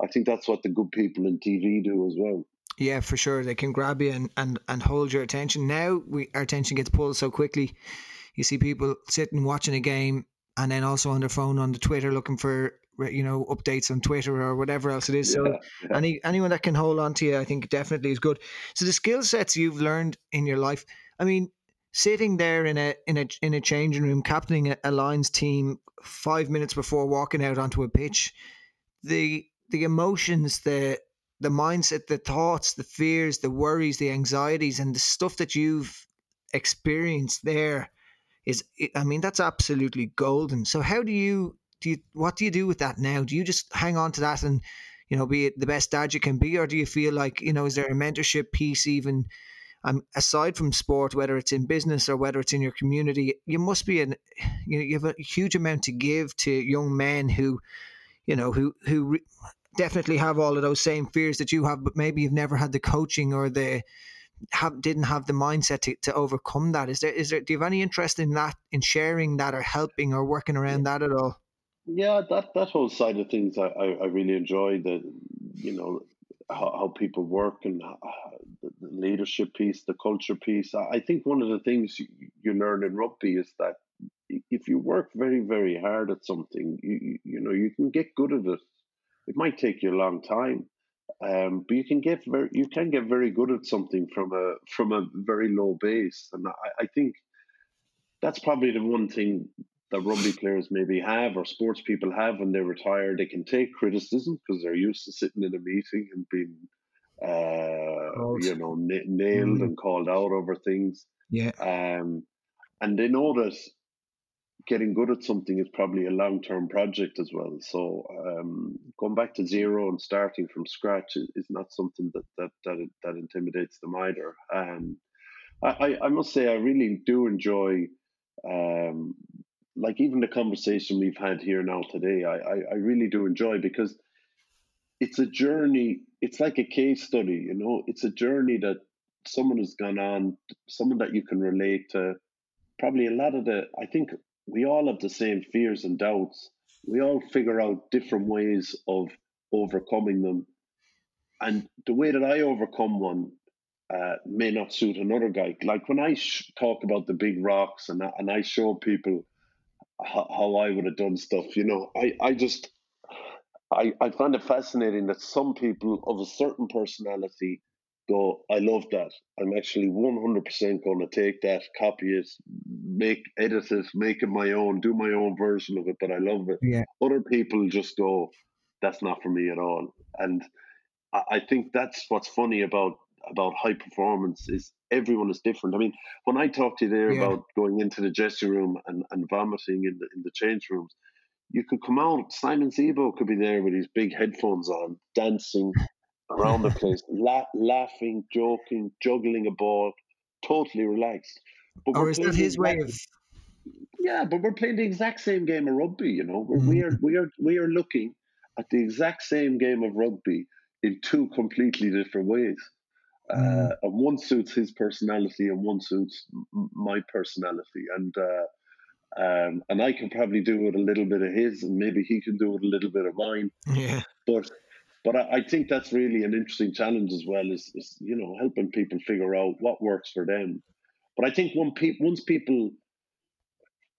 I think that's what the good people in TV do as well. Yeah, for sure. They can grab you and, and, and hold your attention. Now we our attention gets pulled so quickly. You see people sitting watching a game and then also on their phone on the Twitter looking for you know updates on Twitter or whatever else it is. So yeah, yeah. any anyone that can hold on to you, I think definitely is good. So the skill sets you've learned in your life, I mean, sitting there in a in a in a changing room, captaining a, Lions team five minutes before walking out onto a pitch, the the emotions, the the mindset, the thoughts, the fears, the worries, the anxieties, and the stuff that you've experienced there is I mean that's absolutely golden. So how do you do you what do you do with that now? Do you just hang on to that and you know be the best dad you can be, or do you feel like you know is there a mentorship piece even? Um, aside from sport, whether it's in business or whether it's in your community, you must be an you know you have a huge amount to give to young men who, you know, who who re- definitely have all of those same fears that you have, but maybe you've never had the coaching or the have didn't have the mindset to, to overcome that. Is there is there do you have any interest in that in sharing that or helping or working around that at all? Yeah, that that whole side of things I, I, I really enjoy the you know how, how people work and uh, the leadership piece, the culture piece. I think one of the things you, you learn in rugby is that if you work very very hard at something, you, you you know you can get good at it. It might take you a long time, um, but you can get very you can get very good at something from a from a very low base, and I, I think that's probably the one thing that rugby players maybe have or sports people have when they retire. They can take criticism because they're used to sitting in a meeting and being, uh, you know, n- nailed mm. and called out over things. Yeah. Um, and they know that getting good at something is probably a long term project as well. So um, going back to zero and starting from scratch is, is not something that that that, that intimidates them either. Um, I, I must say I really do enjoy um, like even the conversation we've had here now today. I, I, I really do enjoy because it's a journey. It's like a case study, you know. It's a journey that someone has gone on, someone that you can relate to. Probably a lot of the. I think we all have the same fears and doubts. We all figure out different ways of overcoming them. And the way that I overcome one uh, may not suit another guy. Like when I sh- talk about the big rocks and and I show people how, how I would have done stuff, you know, I, I just I, I find it fascinating that some people of a certain personality go, I love that. I'm actually 100% going to take that, copy it, make, edit it, make it my own, do my own version of it, but I love it. Yeah. Other people just go, that's not for me at all. And I, I think that's what's funny about about high performance is everyone is different. I mean, when I talked to you there yeah. about going into the dressing room and, and vomiting in the in the change rooms, you could come out. Simon Zebo could be there with his big headphones on, dancing, around the place, la- laughing, joking, juggling a ball, totally relaxed. But or is that his way of? Yeah, but we're playing the exact same game of rugby. You know, mm-hmm. we are we are we are looking at the exact same game of rugby in two completely different ways. Mm. Uh, and one suits his personality, and one suits my personality, and uh, um, and I can probably do it a little bit of his, and maybe he can do it a little bit of mine. Yeah. But but I, I, think that's really an interesting challenge as well is, is you know helping people figure out what works for them but i think when pe- once people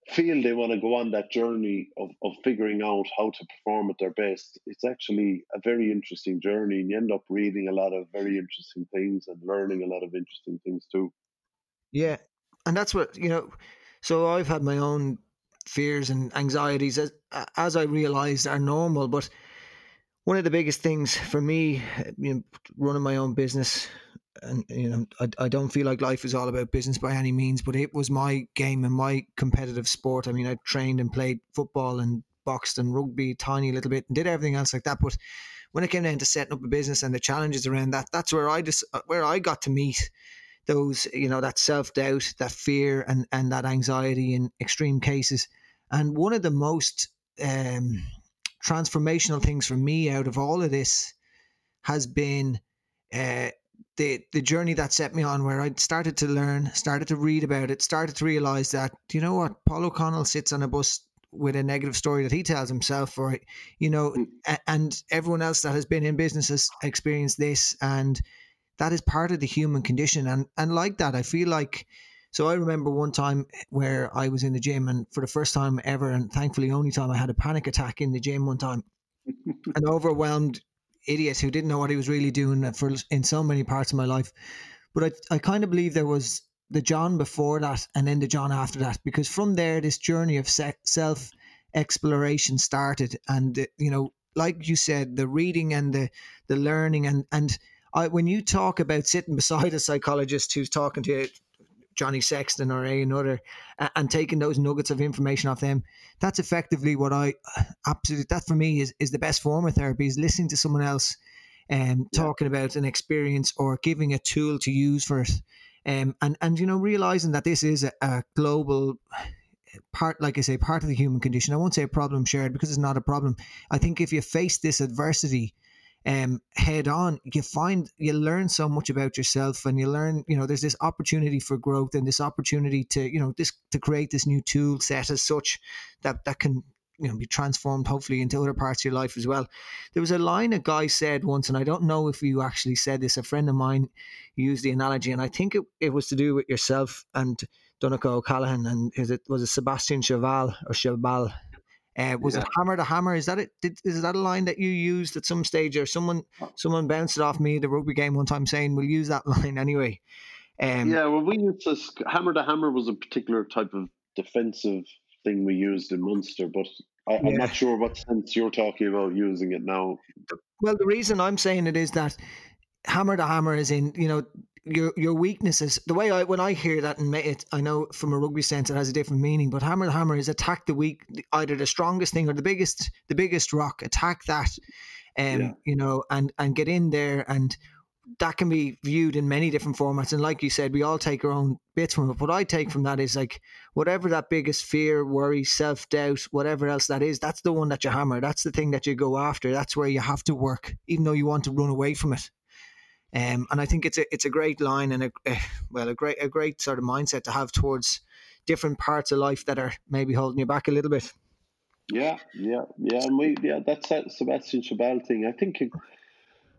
feel they want to go on that journey of, of figuring out how to perform at their best. It's actually a very interesting journey and you end up reading a lot of very interesting things and learning a lot of interesting things too. Yeah and that's what you know so i've had my own fears and anxieties as, as i realized are normal but one of the biggest things for me, you know, running my own business, and you know, I, I don't feel like life is all about business by any means, but it was my game and my competitive sport. I mean, I trained and played football and boxed and rugby, tiny little bit, and did everything else like that. But when it came down to setting up a business and the challenges around that, that's where I just where I got to meet those, you know, that self doubt, that fear, and and that anxiety in extreme cases. And one of the most um, transformational things for me out of all of this has been uh, the the journey that set me on where I started to learn, started to read about it, started to realize that you know what Paul O'Connell sits on a bus with a negative story that he tells himself, or you know, mm. and everyone else that has been in business has experienced this, and that is part of the human condition, and and like that, I feel like So I remember one time where I was in the gym, and for the first time ever, and thankfully only time, I had a panic attack in the gym one time. An overwhelmed idiot who didn't know what he was really doing for in so many parts of my life. But I, I kind of believe there was the John before that, and then the John after that, because from there, this journey of se- self exploration started, and uh, you know, like you said, the reading and the the learning, and and I, when you talk about sitting beside a psychologist who's talking to you Johnny Sexton or a another, and taking those nuggets of information off them. That's effectively what I absolutely that for me is is the best form of therapy is listening to someone else and um, talking yeah. about an experience or giving a tool to use for it. Um, and and you know realizing that this is a, a global part, like I say, part of the human condition. I won't say a problem shared because it's not a problem. I think if you face this adversity um, head on, you find you learn so much about yourself, and you learn, you know, there's this opportunity for growth and this opportunity to, you know, this to create this new tool set as such that that can you know be transformed hopefully into other parts of your life as well. There was a line a guy said once and i don't know if you actually said this a friend of mine used the analogy and i think it, it was to do with yourself and Donncha O'Callaghan and is it was it Sebastian Cheval or Cheval uh, was yeah. it hammer to hammer? Is that it? Did, is that a line that you used at some stage, or someone uh someone bounced it off me the rugby game one time saying we'll use that line anyway? Um, yeah, well, we used this hammer to hammer was a particular type of defensive thing we used in Munster, but I, am not sure what sense you're talking about using it now. Well, the reason I'm saying it is that hammer to hammer is in you know your your weaknesses. The way I when I hear that and it, I know from a rugby sense it has a different meaning. But hammer the hammer is attack the weak, either the strongest thing or the biggest the biggest rock. Attack that, um, yeah. you know, and and get in there and. That can be viewed in many different formats, and like you said, we all take our own bits from it. What I take from that is like whatever that biggest fear, worry, self doubt, whatever else that is, that's the one that you hammer. That's the thing that you go after. That's where you have to work, even though you want to run away from it. Um, and I think it's a it's a great line and a, a, well a great a great sort of mindset to have towards different parts of life that are maybe holding you back a little bit. Yeah, yeah, yeah, and we yeah that's that Sebastian Chabal thing. I think it,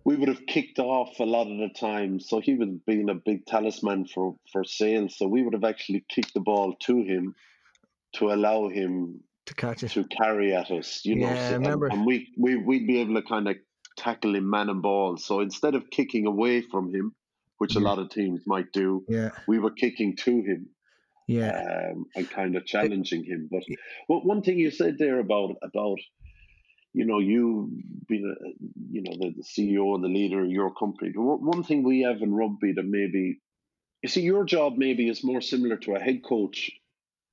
we would have kicked off a lot of the time. So he was being a big talisman for for sales. So we would have actually kicked the ball to him to allow him to catch it to carry at us. You know, yeah, so, remember. And, and we we we'd be able to kind of tackle him man and ball. So instead of kicking away from him, which yeah. a lot of teams might do, yeah. we were kicking to him. Yeah, um, and kind of challenging him. But well, one thing you said there about about you know you being a, you know the, the CEO and the leader of your company. One thing we have in rugby that maybe you see your job maybe is more similar to a head coach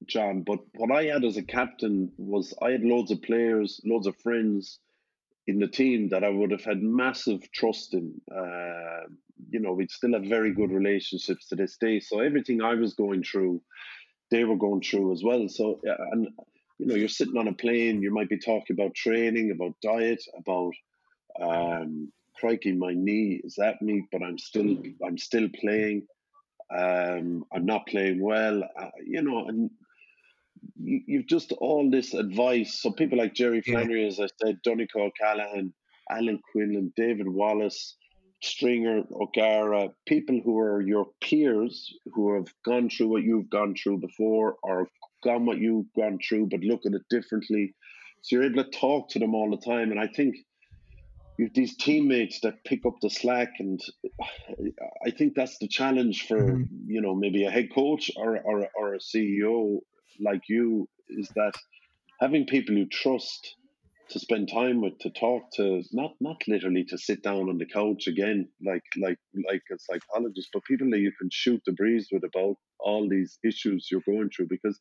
John. But what I had as a captain was I had loads of players, loads of friends in the team that I would have had massive trust in. Uh, you know, we'd still have very good relationships to this day. So everything I was going through, they were going through as well. So and you know, you're sitting on a plane, you might be talking about training, about diet, about um, crikey, my knee is that me, but I'm still I'm still playing. Um, I'm not playing well, uh, you know, and you've just all this advice. So people like Jerry Flannery, yeah. as I said, Donncha O'Callaghan, Alan Quinlan, David Wallace, Stringer, O'Gara, people who are your peers who have gone through what you've gone through before or gone what you've gone through, but look at it differently. So you're able to talk to them all the time. And I think you've these teammates that pick up the slack and I think that's the challenge for, mm-hmm. you know, maybe a head coach or, or, or a CEO like you is that having people you trust to spend time with to talk to not not literally to sit down on the couch again like like like a psychologist but people that you can shoot the breeze with about all these issues you're going through because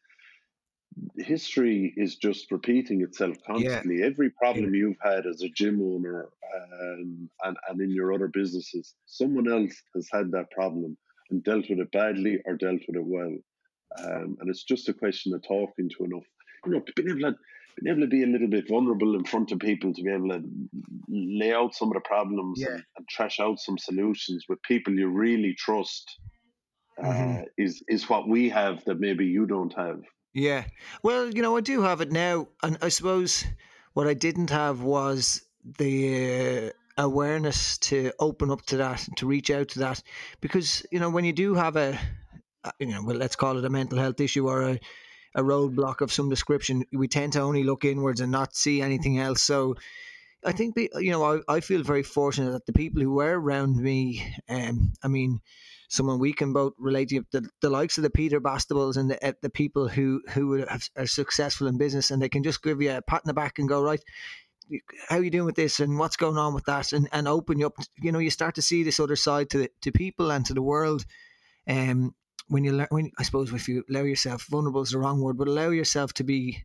history is just repeating itself constantly. Yeah. Every problem you've had as a gym owner um, and, and in your other businesses, someone else has had that problem and dealt with it badly or dealt with it well. Um, and it's just a question of talking to enough, you know, being able to being able to be a little bit vulnerable in front of people to be able to lay out some of the problems yeah. and, and, trash out some solutions with people you really trust uh, mm-hmm. is is what we have that maybe you don't have. Yeah, well, you know, I do have it now, and I suppose what I didn't have was the uh, awareness to open up to that, to reach out to that, because you know when you do have a you know, well, let's call it a mental health issue or a, a roadblock of some description, we tend to only look inwards and not see anything else. So I think, you know, I, I feel very fortunate that the people who were around me, um, I mean, someone we can both relate to, the, the likes of the Peter Bastables and the, uh, the people who, who are successful in business and they can just give you a pat in the back and go, right, how are you doing with this and what's going on with that? And, and open you up you know you start to see this other side to to people and to the world. Um when you when I suppose if you allow yourself vulnerable is the wrong word but allow yourself to be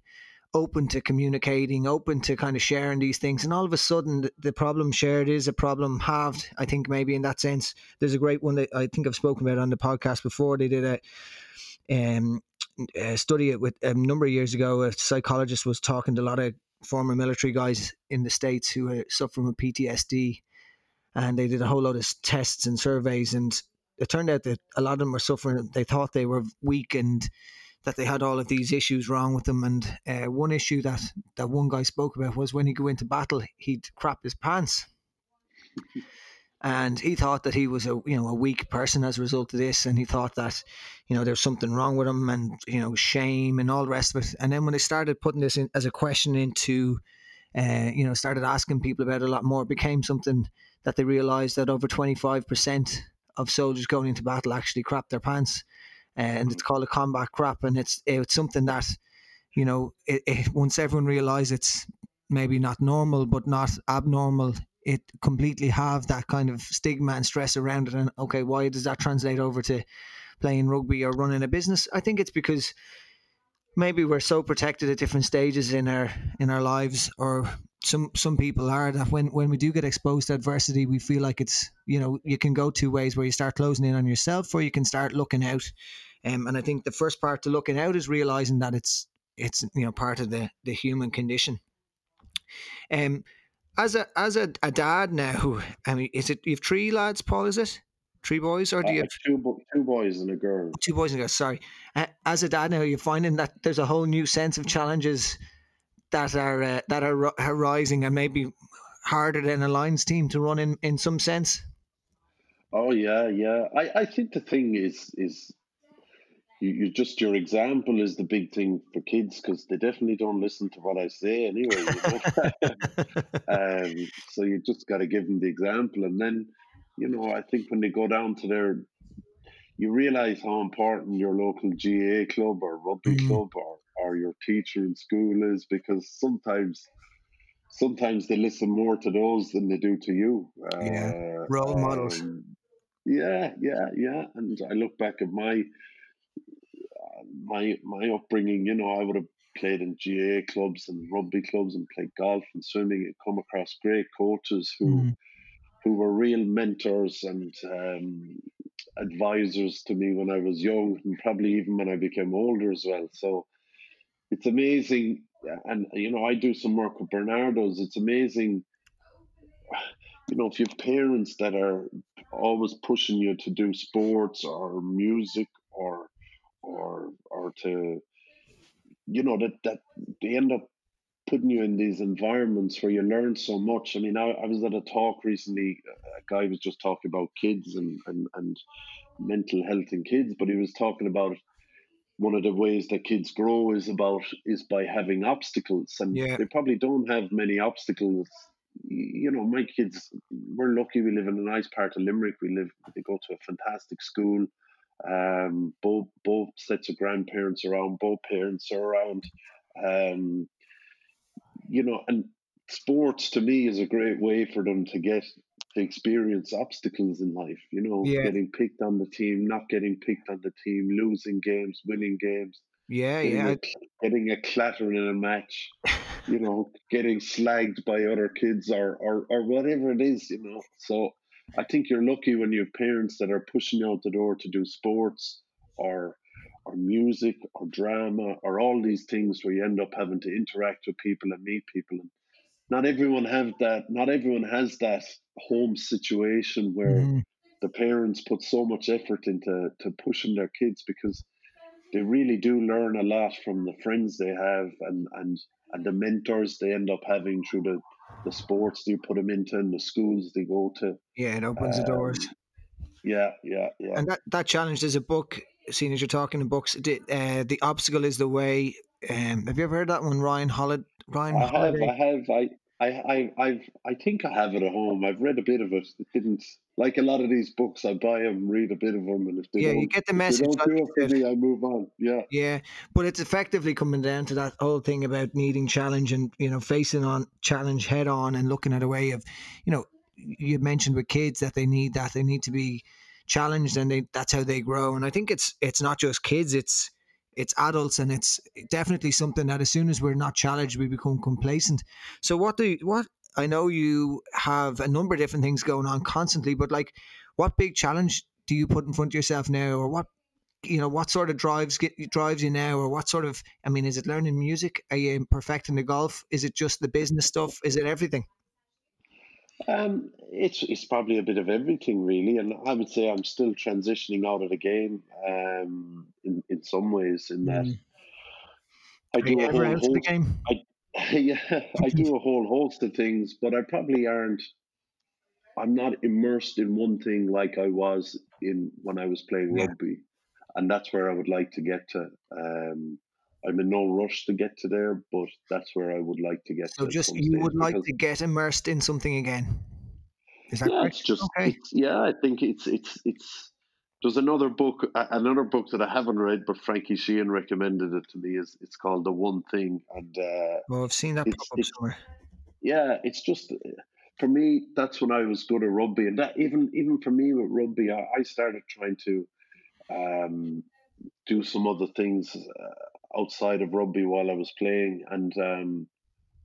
open to communicating open to kind of sharing these things and all of a sudden the, the problem shared is a problem halved I think maybe in that sense there's a great one that I think I've spoken about on the podcast before they did a um, study with a number of years ago. A psychologist was talking to a lot of former military guys in the states who are suffering with PTSD, and they did a whole lot of tests and surveys, and it turned out that a lot of them were suffering. They thought they were weak and that they had all of these issues wrong with them. And uh, one issue that that one guy spoke about was when he go into battle, he'd crap his pants. and he thought that he was a you know a weak person as a result of this, and he thought that you know there's something wrong with him, and you know shame and all the rest of it. And then when they started putting this in as a question into, uh, you know, started asking people about it a lot more, it became something that they realised that over 25 percent of soldiers going into battle actually crap their pants, and it's mm. called a combat crap, and it's it's something that you know it, it, once everyone realises it's maybe not normal but not abnormal it completely have that kind of stigma and stress around it. And okay, why does that translate over to playing rugby or running a business? I think it's because maybe we're so protected at different stages in our in our lives, or some some people are that when when we do get exposed to adversity, we feel like it's you know you can go two ways where you start closing in on yourself, or you can start looking out. Um, and I think the first part to looking out is realizing that it's it's you know part of the the human condition. Um, as a as a, a dad now, I mean, is it you have three lads, Paul? Is it three boys, or do you have two two boys and a girl? Two boys and a girl. Sorry. As a dad now, you're finding that there's a whole new sense of challenges that are uh, that are, are rising and maybe harder than a Lions team to run in in some sense. Oh yeah, yeah. I, I think the thing is is you, you just your example is the big thing for kids because they definitely don't listen to what I say anyway. You know? um, so you just got to give them the example, and then you know I think when they go down to their, you realize how important your local GAA club or rugby mm-hmm. club or or your teacher in school is because sometimes sometimes they listen more to those than they do to you. Yeah, uh, role models. Um, yeah, yeah, yeah. And I look back at my my my upbringing, you know, I would have played in GAA clubs and rugby clubs and played golf and swimming and come across great coaches who mm. who were real mentors and um, advisors to me when I was young and probably even when I became older as well. So it's amazing, and you know, I do some work with Barnardos. It's amazing. You know, if you have parents that are always pushing you to do sports or music or or or to you know that that they end up putting you in these environments where you learn so much. I mean, I, I was at a talk recently. A guy was just talking about kids and, and, and mental health in kids, but he was talking about one of the ways that kids grow is about is by having obstacles, and yeah. they probably don't have many obstacles. You know, my kids, we're lucky. We live in a nice part of Limerick. We live. They go to a fantastic school. Um, both both sets of grandparents around, both parents are around. Um, you know, and sports to me is a great way for them to get to experience obstacles in life. You know, yeah. getting picked on the team, not getting picked on the team, losing games, winning games. Yeah, getting yeah. A, getting a clatter in a match, you know, getting slagged by other kids or, or or whatever it is, you know. So I think you're lucky when you have parents that are pushing you out the door to do sports or or music or drama or all these things where you end up having to interact with people and meet people and not everyone have that not everyone has that home situation where mm. the parents put so much effort into to pushing their kids because they really do learn a lot from the friends they have and and and the mentors they end up having through the the sports they put them into and the schools they go to. Yeah, it opens um, the doors. Yeah, yeah, yeah. And that, that challenge, there's a book seeing as you're talking in books, the, uh, the obstacle is the way. Um, have you ever heard that one, Ryan Holiday? Ryan I have? I have, I, I, I, I've, I think I have it at home. I've read a bit of it. It didn't like a lot of these books. I buy them, read a bit of them, and if they Yeah, you don't, get the message. don't do it for me, I move on. Yeah, Yeah, but it's effectively coming down to that whole thing about needing challenge and you know facing on challenge head on and looking at a way of, you know, you mentioned with kids that they need that they need to be challenged and they that's how they grow. And I think it's it's not just kids, it's it's adults and it's definitely something that as soon as we're not challenged, we become complacent. So what do what I know you have a number of different things going on constantly, but like what big challenge do you put in front of yourself now, or what you know what sort of drives get drives you now? Or what sort of i mean is it learning music? Are you perfecting the golf? Is it just the business stuff? Is it everything um, it's it's probably a bit of everything really, and I would say I'm still transitioning out of the game. Um, in in some ways, in that Mm. I do a whole out of the host. game yeah, I do a whole host of things, but I probably aren't. I'm not immersed in one thing like I was in when I was playing yeah rugby, and that's where I would like to get to. Um, I'm in no rush to get to there, but that's where I would like to get so to just you would like to get immersed in something again is that yeah, correct it's just okay it's yeah. I think it's it's it's. There's another book, another book that I haven't read, but Frankie Sheahan recommended it to me. is It's called The One Thing, and uh, well i've seen that it's it's somewhere yeah, it's just for me. That's when I was good at rugby, and that even even for me with rugby, I, I started trying to um, do some other things uh, outside of rugby while I was playing, and um,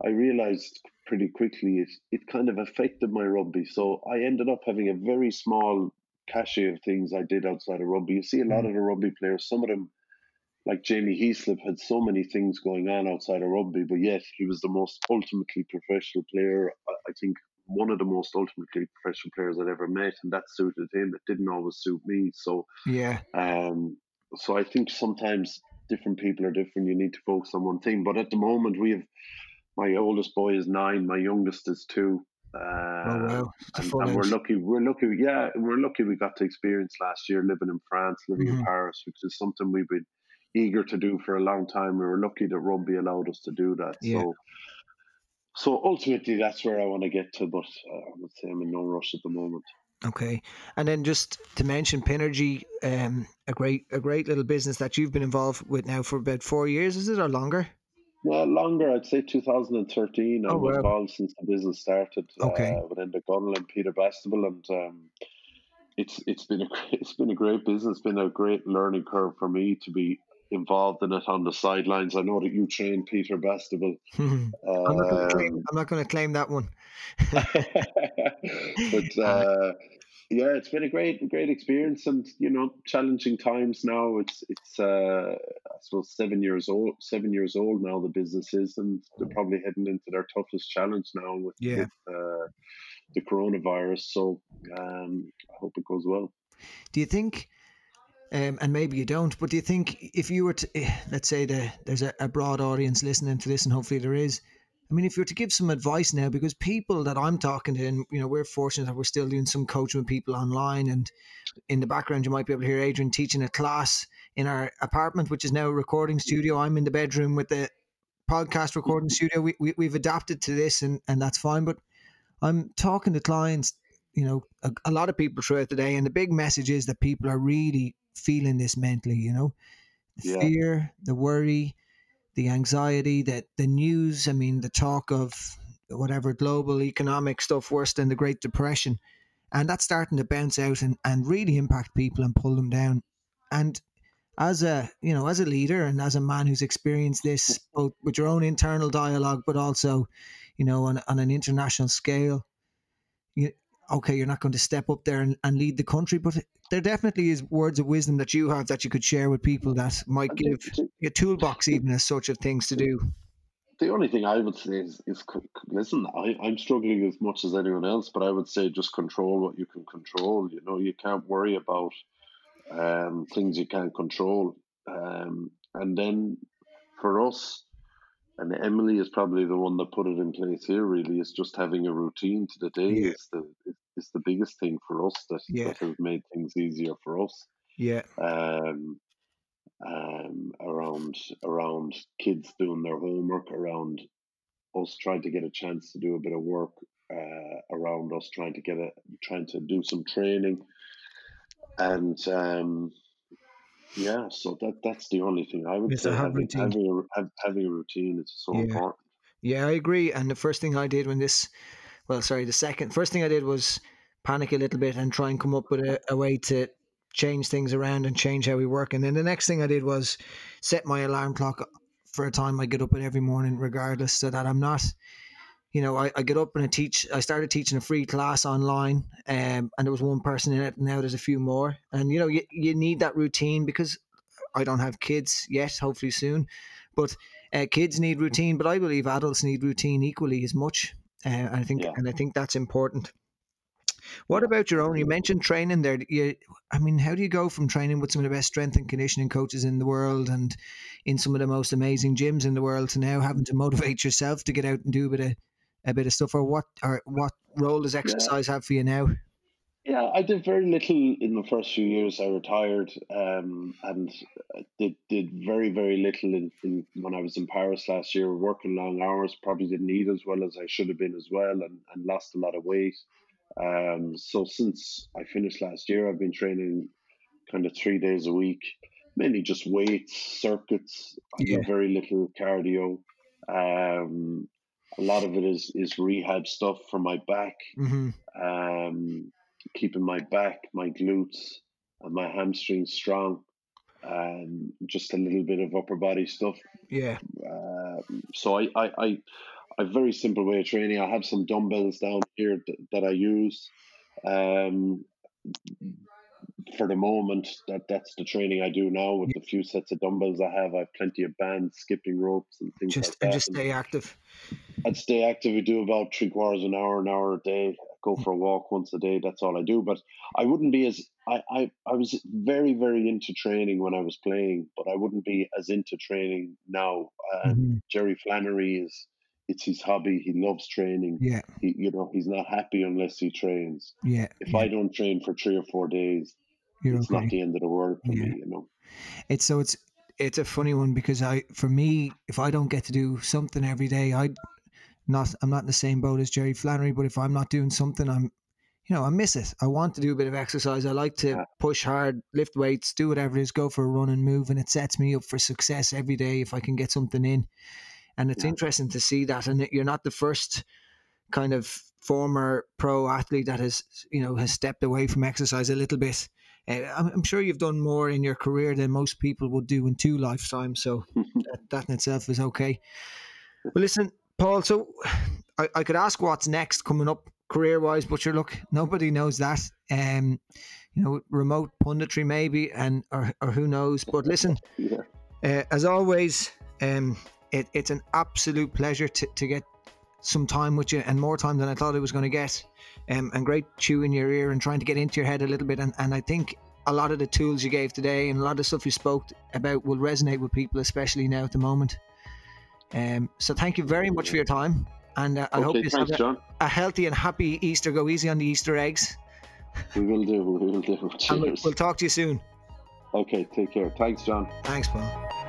I realized pretty quickly it, it kind of affected my rugby. So I ended up having a very small cache of things I did outside of rugby. You see a lot Mm. of the rugby players, some of them, like Jamie Heaslip, had so many things going on outside of rugby, but yet he was the most ultimately professional player. I, I think one of the most ultimately professional players I'd ever met, and that suited him. It didn't always suit me. So yeah um, so I think sometimes different people are different. You need to focus on one thing. But at the moment, we have my oldest boy is nine, my youngest is two, oh um, wow and, and we're lucky. We're lucky. Yeah, we're lucky. We got to experience last year living in France, living in hmm Paris, which is something we've been eager to do for a long time. We were lucky that rugby allowed us to do that. yeah So. So ultimately, that's where I want to get to, but uh, I would say I'm in no rush at the moment. Okay, and then just to mention Pinergy, um, a great a great little business that you've been involved with now for about four years, is it or longer? Well, longer. I'd say 2013. Oh I'm wow. involved since the business started Okay. uh, within the Gunnell and Peter Bastable, and um, it's it's been a great, it's been a great business. It's been a great learning curve for me to be involved in it on the sidelines. I know that you trained Peter Bastable, I'm not going to claim. um, I'm not going to claim that one. but Uh, uh, yeah, it's been a great great experience, and you know, challenging times now. It's it's uh, I suppose seven years old. Seven years old now. The business is, and they're probably heading into their toughest challenge now with yeah. with uh, the coronavirus. So um, I hope it goes well. Do you think? Um, and maybe you don't, but do you think if you were to, eh, let's say the, there's a, a broad audience listening to this, and hopefully there is. I mean, if you were to give some advice now, because people that I'm talking to, and you know, we're fortunate that we're still doing some coaching with people online, and in the background you might be able to hear Adrian teaching a class in our apartment, which is now a recording studio. I'm in the bedroom with the podcast recording studio. We, we we've adapted to this, and and that's fine. But I'm talking to clients, you know, a, a lot of people throughout the day, and the big message is that people are really feeling this mentally. You know, the Yeah. fear, the worry, the anxiety, that the news. I mean, the talk of whatever global economic stuff worse than the Great Depression, and that's starting to bounce out and and really impact people and pull them down. And as a you know as a leader and as a man who's experienced this both with your own internal dialogue but also you know on, on an international scale you, okay you're not going to step up there and, and lead the country but there definitely is words of wisdom that you have that you could share with people that might give a toolbox even as such of things to do the only thing I would say is, is listen. I, I'm struggling as much as anyone else, but I would say just control what you can control. You know, you can't worry about um, things you can't control. Um, and then for us, and Emily is probably the one that put it in place here. Really, is just having a routine to the day yeah is the is the biggest thing for us that yeah that has made things easier for us. yeah Um, um, around around kids doing their homework, around us trying to get a chance to do a bit of work, uh, around us trying to get a trying to do some training, and um, yeah, so that that's the only thing I would It's say. Having, having, a, having a routine is so Yeah. important. Yeah, I agree. And the first thing I did when this, well, sorry, the second, first thing I did was panic a little bit and try and come up with a, a way to change things around and change how we work. And then the next thing I did was set my alarm clock for a time I get up at every morning, regardless, so that I'm not, you know, I, I get up and I teach. I started teaching a free class online, um, and there was one person in it. And now there's a few more, and you know, you, you need that routine because I don't have kids yet. Hopefully soon, but uh, kids need routine. But I believe adults need routine equally as much. Uh, and I think, Yeah. and I think that's important. What about your own? You mentioned training there. You, I mean, how do you go from training with some of the best strength and conditioning coaches in the world and in some of the most amazing gyms in the world to now having to motivate yourself to get out and do a bit of a bit of stuff? Or what? Or what role does exercise have for you now? Yeah, I did very little in the first few years. I retired um, and did did very very little in, in when I was in Paris last year, working long hours. Probably didn't eat as well as I should have been as well, and, and lost a lot of weight. Um, so since I finished last year, I've been training kind of three days a week, mainly just weights, circuits. I Yeah. do very little cardio. Um, a lot of it is is rehab stuff for my back hmm um, keeping my back, my glutes, and my hamstrings strong. Um, just a little bit of upper body stuff. Yeah. Uh, so I, I, I, a very simple way of training. I have some dumbbells down here that, that I use. Um, for the moment, that that's the training I do now with the few sets of dumbbells I have. I have plenty of bands, skipping ropes, and things Just like that. and just stay active. I'd stay active. We do about three quarters an hour, an hour a day. Go for a walk once a day. That's all I do. But I wouldn't be as I, I, I was very very into training when I was playing, but I wouldn't be as into training now. Um, Mhm. Jerry Flannery is it's his hobby. He loves training. Yeah. He, you know, he's not happy unless he trains. Yeah. If yeah, I don't train for three or four days, you're it's okay. not the end of the world for Yeah. me. You know. It's so it's it's a funny one because I for me if I don't get to do something every day I not I'm not in the same boat as Jerry Flannery but if I'm not doing something I'm you know I miss it I want to do a bit of exercise I like to Yeah. push hard lift weights do whatever it is go for a run and move and it sets me up for success every day if I can get something in and it's Yeah. interesting to see that and you're not the first kind of former pro athlete that has you know has stepped away from exercise a little bit uh, I'm, I'm sure you've done more in your career than most people would do in two lifetimes, so that, that in itself is okay. Well, listen, Paul. So I, I could ask what's next coming up career-wise, but you're look, nobody knows that. Um, you know, remote punditry maybe, and or, or who knows. But listen, yeah. uh, as always, um, it, it's an absolute pleasure to, to get some time with you and more time than I thought I was going to get. Um, and great chewing your ear and trying to get into your head a little bit. And, and I think a lot of the tools you gave today and a lot of stuff you spoke about will resonate with people, especially now at the moment. Um, so thank you very much for your time. And uh, I hope you Thanks, have a, a healthy and happy Easter. Go easy on the Easter eggs. We will do. We will do. And we'll, Cheers. we'll talk to you soon. Okay. Take care. Thanks, John. Thanks, Paul.